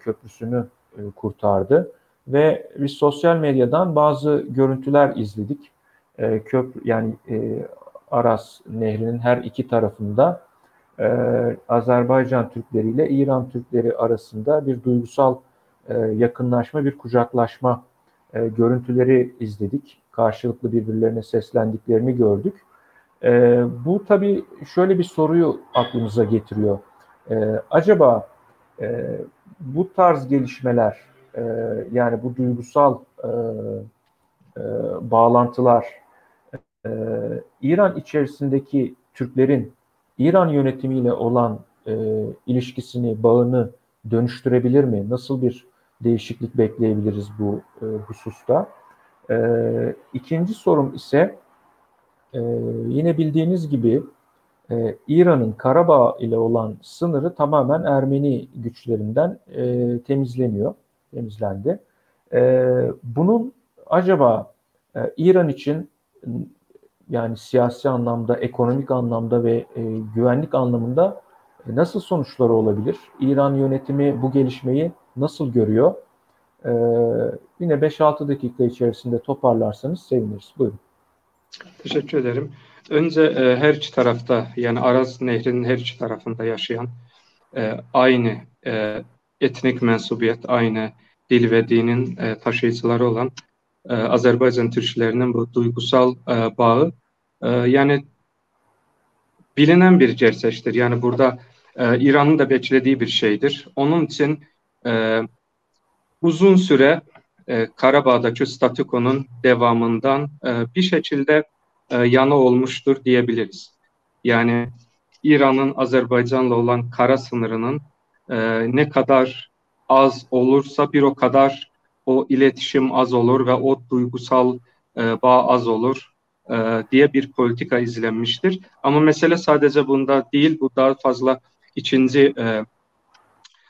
A: köprüsünü kurtardı ve biz sosyal medyadan bazı görüntüler izledik. Köprü yani Aras Nehri'nin her iki tarafında e, Azerbaycan Türkleri ile İran Türkleri arasında bir duygusal e, yakınlaşma, bir kucaklaşma e, görüntüleri izledik. Karşılıklı birbirlerine seslendiklerini gördük. E, bu tabii şöyle bir soruyu aklımıza getiriyor. E, acaba e, bu tarz gelişmeler, e, yani bu duygusal e, e, bağlantılar, e, İran içerisindeki Türklerin İran yönetimiyle olan e, ilişkisini, bağını dönüştürebilir mi? Nasıl bir değişiklik bekleyebiliriz bu e, hususta? E, ikinci sorum ise e, yine bildiğiniz gibi e, İran'ın Karabağ ile olan sınırı tamamen Ermeni güçlerinden e, temizleniyor, temizlendi. E, bunun acaba e, İran için yani siyasi anlamda, ekonomik anlamda ve e, güvenlik anlamında e, nasıl sonuçları olabilir? İran yönetimi bu gelişmeyi nasıl görüyor? E, yine 5-6 dakika içerisinde toparlarsanız seviniriz. Buyurun.
D: Teşekkür ederim. önce e, her iki tarafta yani Araz Nehri'nin her iki tarafında yaşayan e, aynı e, etnik mensubiyet, aynı dil ve dinin e, taşıyıcıları olan e, Azerbaycan Türklerinin bu duygusal e, bağı e, yani bilinen bir gerçektir. Yani burada e, İran'ın da beklediği bir şeydir. Onun için e, uzun süre e, Karabağ'daki statükonun devamından e, bir şekilde e, yana olmuştur diyebiliriz. Yani İran'ın Azerbaycan'la olan kara sınırının e, ne kadar az olursa bir o kadar o iletişim az olur ve o duygusal e, bağ az olur diye bir politika izlenmiştir. Ama mesele sadece bunda değil, bu daha fazla ikinci e,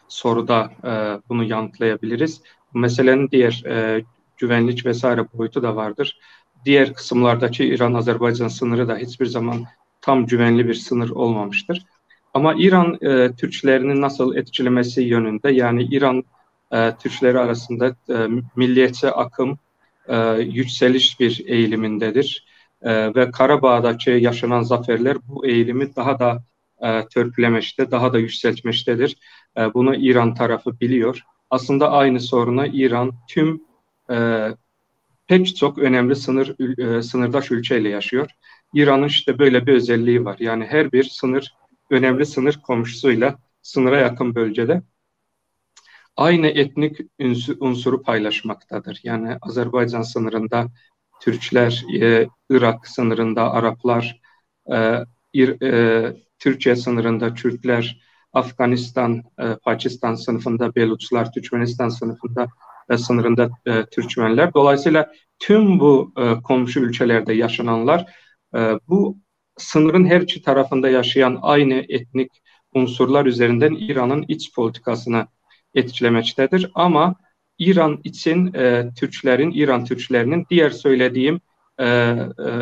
D: soruda e, bunu yanıtlayabiliriz. Bu meselenin diğer e, güvenlik vesaire boyutu da vardır. Diğer kısımlardaki İran-Azerbaycan sınırı da hiçbir zaman tam güvenli bir sınır olmamıştır. Ama İran e, Türklerini nasıl etkilemesi yönünde yani İran e, Türkleri arasında e, milliyetçi akım e, yükseliş bir eğilimindedir. E, ve Karabağ'daki yaşanan zaferler bu eğilimi daha da e, törpülemeşte, daha da yükseltmeştedir. E, bunu İran tarafı biliyor. Aslında aynı sorunu İran tüm e, pek çok önemli sınır e, sınırdaş ülkeyle yaşıyor. İran'ın işte böyle bir özelliği var. Yani her bir sınır önemli sınır komşusuyla sınıra yakın bölgede aynı etnik unsuru paylaşmaktadır. Yani Azerbaycan sınırında Türkler, e, Irak sınırında Araplar, e, e, Türkiye sınırında Türkler, Afganistan, e, Pakistan sınıfında Beluçlar, Türkmenistan sınıfında e, sınırında e, Türkmenler. Dolayısıyla tüm bu e, komşu ülkelerde yaşananlar e, bu sınırın her iki tarafında yaşayan aynı etnik unsurlar üzerinden İran'ın iç politikasını etkilemektedir. Ama İran için e, Türklerin, İran Türklerinin diğer söylediğim e, e,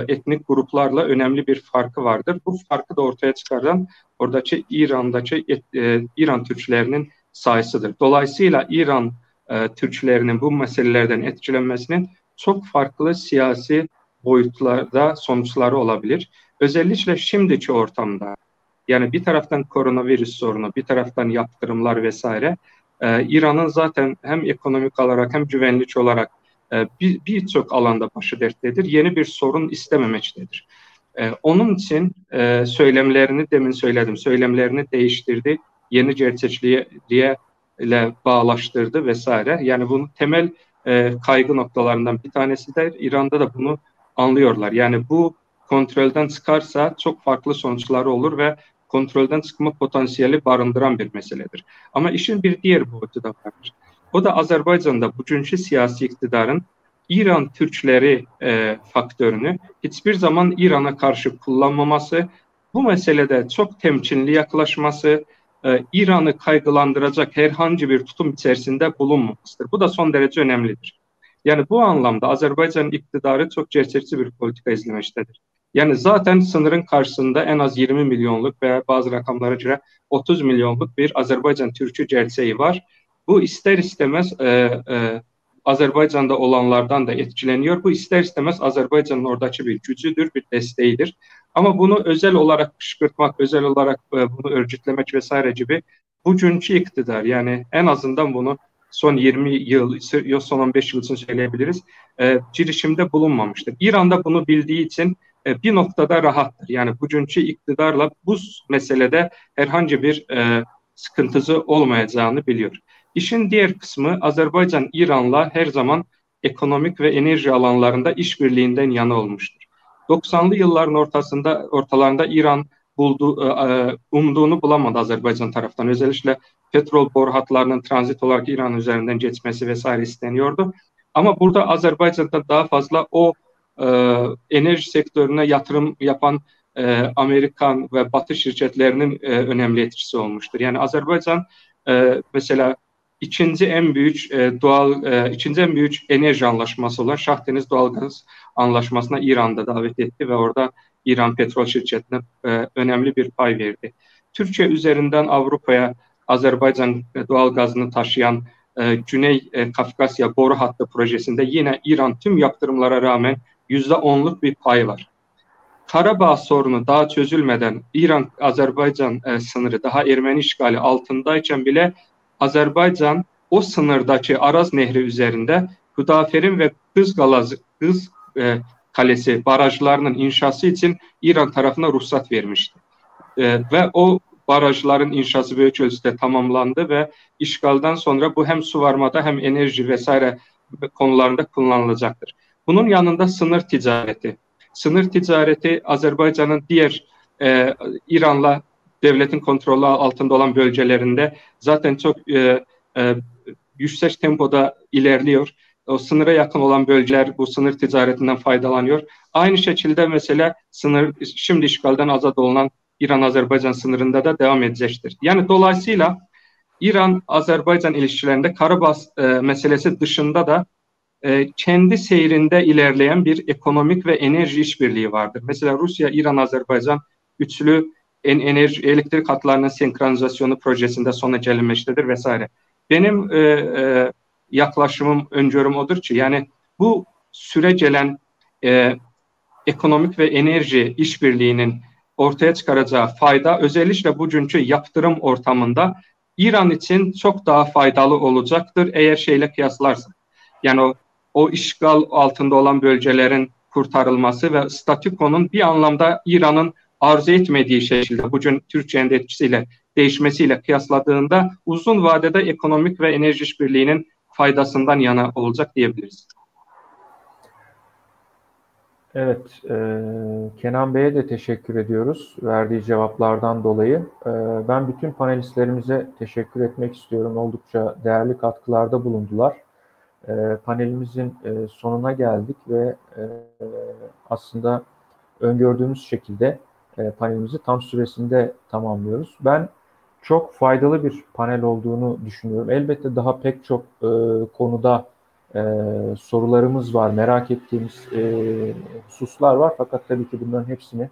D: etnik gruplarla önemli bir farkı vardır. Bu farkı da ortaya çıkaran oradaki İran'daki et, e, İran Türklerinin sayısıdır. Dolayısıyla İran e, Türklerinin bu meselelerden etkilenmesinin çok farklı siyasi boyutlarda sonuçları olabilir. Özellikle şimdiki ortamda yani bir taraftan koronavirüs sorunu, bir taraftan yaptırımlar vesaire e, İran'ın zaten hem ekonomik olarak hem güvenlik olarak e, birçok bir alanda başı derttedir. Yeni bir sorun istememektedir. E, onun için e, söylemlerini demin söyledim, söylemlerini değiştirdi, yeni gerçekliğe ile bağlaştırdı vesaire. Yani bunun temel e, kaygı noktalarından bir tanesi de İran'da da bunu anlıyorlar. Yani bu kontrolden çıkarsa çok farklı sonuçları olur ve kontrolden çıkma potansiyeli barındıran bir meseledir. Ama işin bir diğer boyutu da vardır. O da Azerbaycan'da bugünkü siyasi iktidarın İran Türkleri e, faktörünü hiçbir zaman İran'a karşı kullanmaması, bu meselede çok temkinli yaklaşması, e, İran'ı kaygılandıracak herhangi bir tutum içerisinde bulunmamasıdır. Bu da son derece önemlidir. Yani bu anlamda Azerbaycan iktidarı çok gerçekçi bir politika izlemektedir. Yani zaten sınırın karşısında en az 20 milyonluk veya bazı rakamlara göre 30 milyonluk bir Azerbaycan Türkçü gerçeği var. Bu ister istemez e, e, Azerbaycan'da olanlardan da etkileniyor. Bu ister istemez Azerbaycan'ın oradaki bir gücüdür, bir desteğidir. Ama bunu özel olarak kışkırtmak, özel olarak e, bunu örgütlemek vesaire gibi bugünkü iktidar yani en azından bunu son 20 yıl, son 15 yıl için söyleyebiliriz, e, girişimde bulunmamıştır. İran'da bunu bildiği için e, bir noktada rahattır. Yani bugünkü iktidarla bu meselede herhangi bir e, sıkıntısı olmayacağını biliyor. İşin diğer kısmı Azerbaycan İran'la her zaman ekonomik ve enerji alanlarında işbirliğinden yana olmuştur. 90'lı yılların ortasında ortalarında İran buldu, e, e, umduğunu bulamadı Azerbaycan taraftan. Özellikle petrol boru hatlarının transit olarak İran üzerinden geçmesi vesaire isteniyordu. Ama burada Azerbaycan'da daha fazla o e, enerji sektörüne yatırım yapan e, Amerikan ve Batı şirketlerinin e, önemli etkisi olmuştur. Yani Azerbaycan e, mesela ikinci en büyük e, doğal e, ikinci en büyük enerji anlaşması olan Şah Deniz Doğalgaz Anlaşması'na İran'da davet etti ve orada İran petrol şirketine e, önemli bir pay verdi. Türkiye üzerinden Avrupa'ya Azerbaycan doğal gazını taşıyan e, Güney e, Kafkasya boru hattı projesinde yine İran tüm yaptırımlara rağmen yüzde onluk bir pay var. Karabağ sorunu daha çözülmeden İran-Azerbaycan e, sınırı daha Ermeni işgali altındayken bile Azerbaycan o sınırdaki Araz Nehri üzerinde Hüdafer'in ve Kız, Galaz, Kız e, Kalesi barajlarının inşası için İran tarafına ruhsat vermişti. E, ve o barajların inşası büyük ölçüde tamamlandı ve işgalden sonra bu hem su varmada hem enerji vesaire konularında kullanılacaktır. Bunun yanında sınır ticareti. Sınır ticareti Azerbaycan'ın diğer e, İran'la devletin kontrolü altında olan bölgelerinde zaten çok e, e, yüksek tempoda ilerliyor. O sınıra yakın olan bölgeler bu sınır ticaretinden faydalanıyor. Aynı şekilde mesela sınır şimdi işgalden azad olunan İran-Azerbaycan sınırında da devam edecektir. Yani dolayısıyla İran-Azerbaycan ilişkilerinde Karabağ e, meselesi dışında da e, kendi seyrinde ilerleyen bir ekonomik ve enerji işbirliği vardır. Mesela Rusya, İran, Azerbaycan üçlü en enerji elektrik hatlarının senkronizasyonu projesinde sona gelinmektedir vesaire. Benim e, e, yaklaşımım, öngörüm odur ki yani bu süre gelen e, ekonomik ve enerji işbirliğinin ortaya çıkaracağı fayda özellikle bugünkü yaptırım ortamında İran için çok daha faydalı olacaktır eğer şeyle kıyaslarsa. Yani o, o işgal altında olan bölgelerin kurtarılması ve statükonun bir anlamda İran'ın arzu etmediği şekilde bugün Türkiye'nin etkisiyle değişmesiyle kıyasladığında uzun vadede ekonomik ve enerji işbirliğinin faydasından yana olacak diyebiliriz.
A: Evet, e, Kenan Bey'e de teşekkür ediyoruz verdiği cevaplardan dolayı. E, ben bütün panelistlerimize teşekkür etmek istiyorum. Oldukça değerli katkılarda bulundular. E, panelimizin e, sonuna geldik ve e, aslında öngördüğümüz şekilde e, panelimizi tam süresinde tamamlıyoruz. Ben çok faydalı bir panel olduğunu düşünüyorum. Elbette daha pek çok e, konuda e, sorularımız var, merak ettiğimiz e, hususlar var. Fakat tabii ki bunların hepsini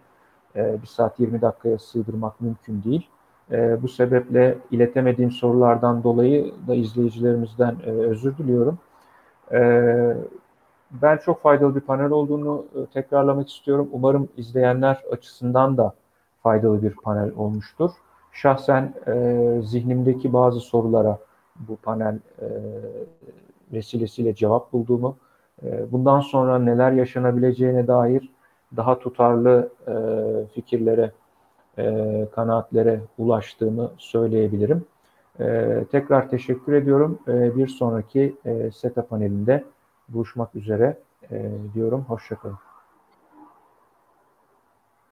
A: e, 1 saat 20 dakikaya sığdırmak mümkün değil. E, bu sebeple iletemediğim sorulardan dolayı da izleyicilerimizden e, özür diliyorum. E, ben çok faydalı bir panel olduğunu e, tekrarlamak istiyorum. Umarım izleyenler açısından da faydalı bir panel olmuştur. Şahsen e, zihnimdeki bazı sorulara bu panel e, vesilesiyle cevap bulduğumu, bundan sonra neler yaşanabileceğine dair daha tutarlı fikirlere, kanaatlere ulaştığımı söyleyebilirim. E, tekrar teşekkür ediyorum. E, bir sonraki e, SETA panelinde buluşmak üzere e, diyorum. Hoşçakalın.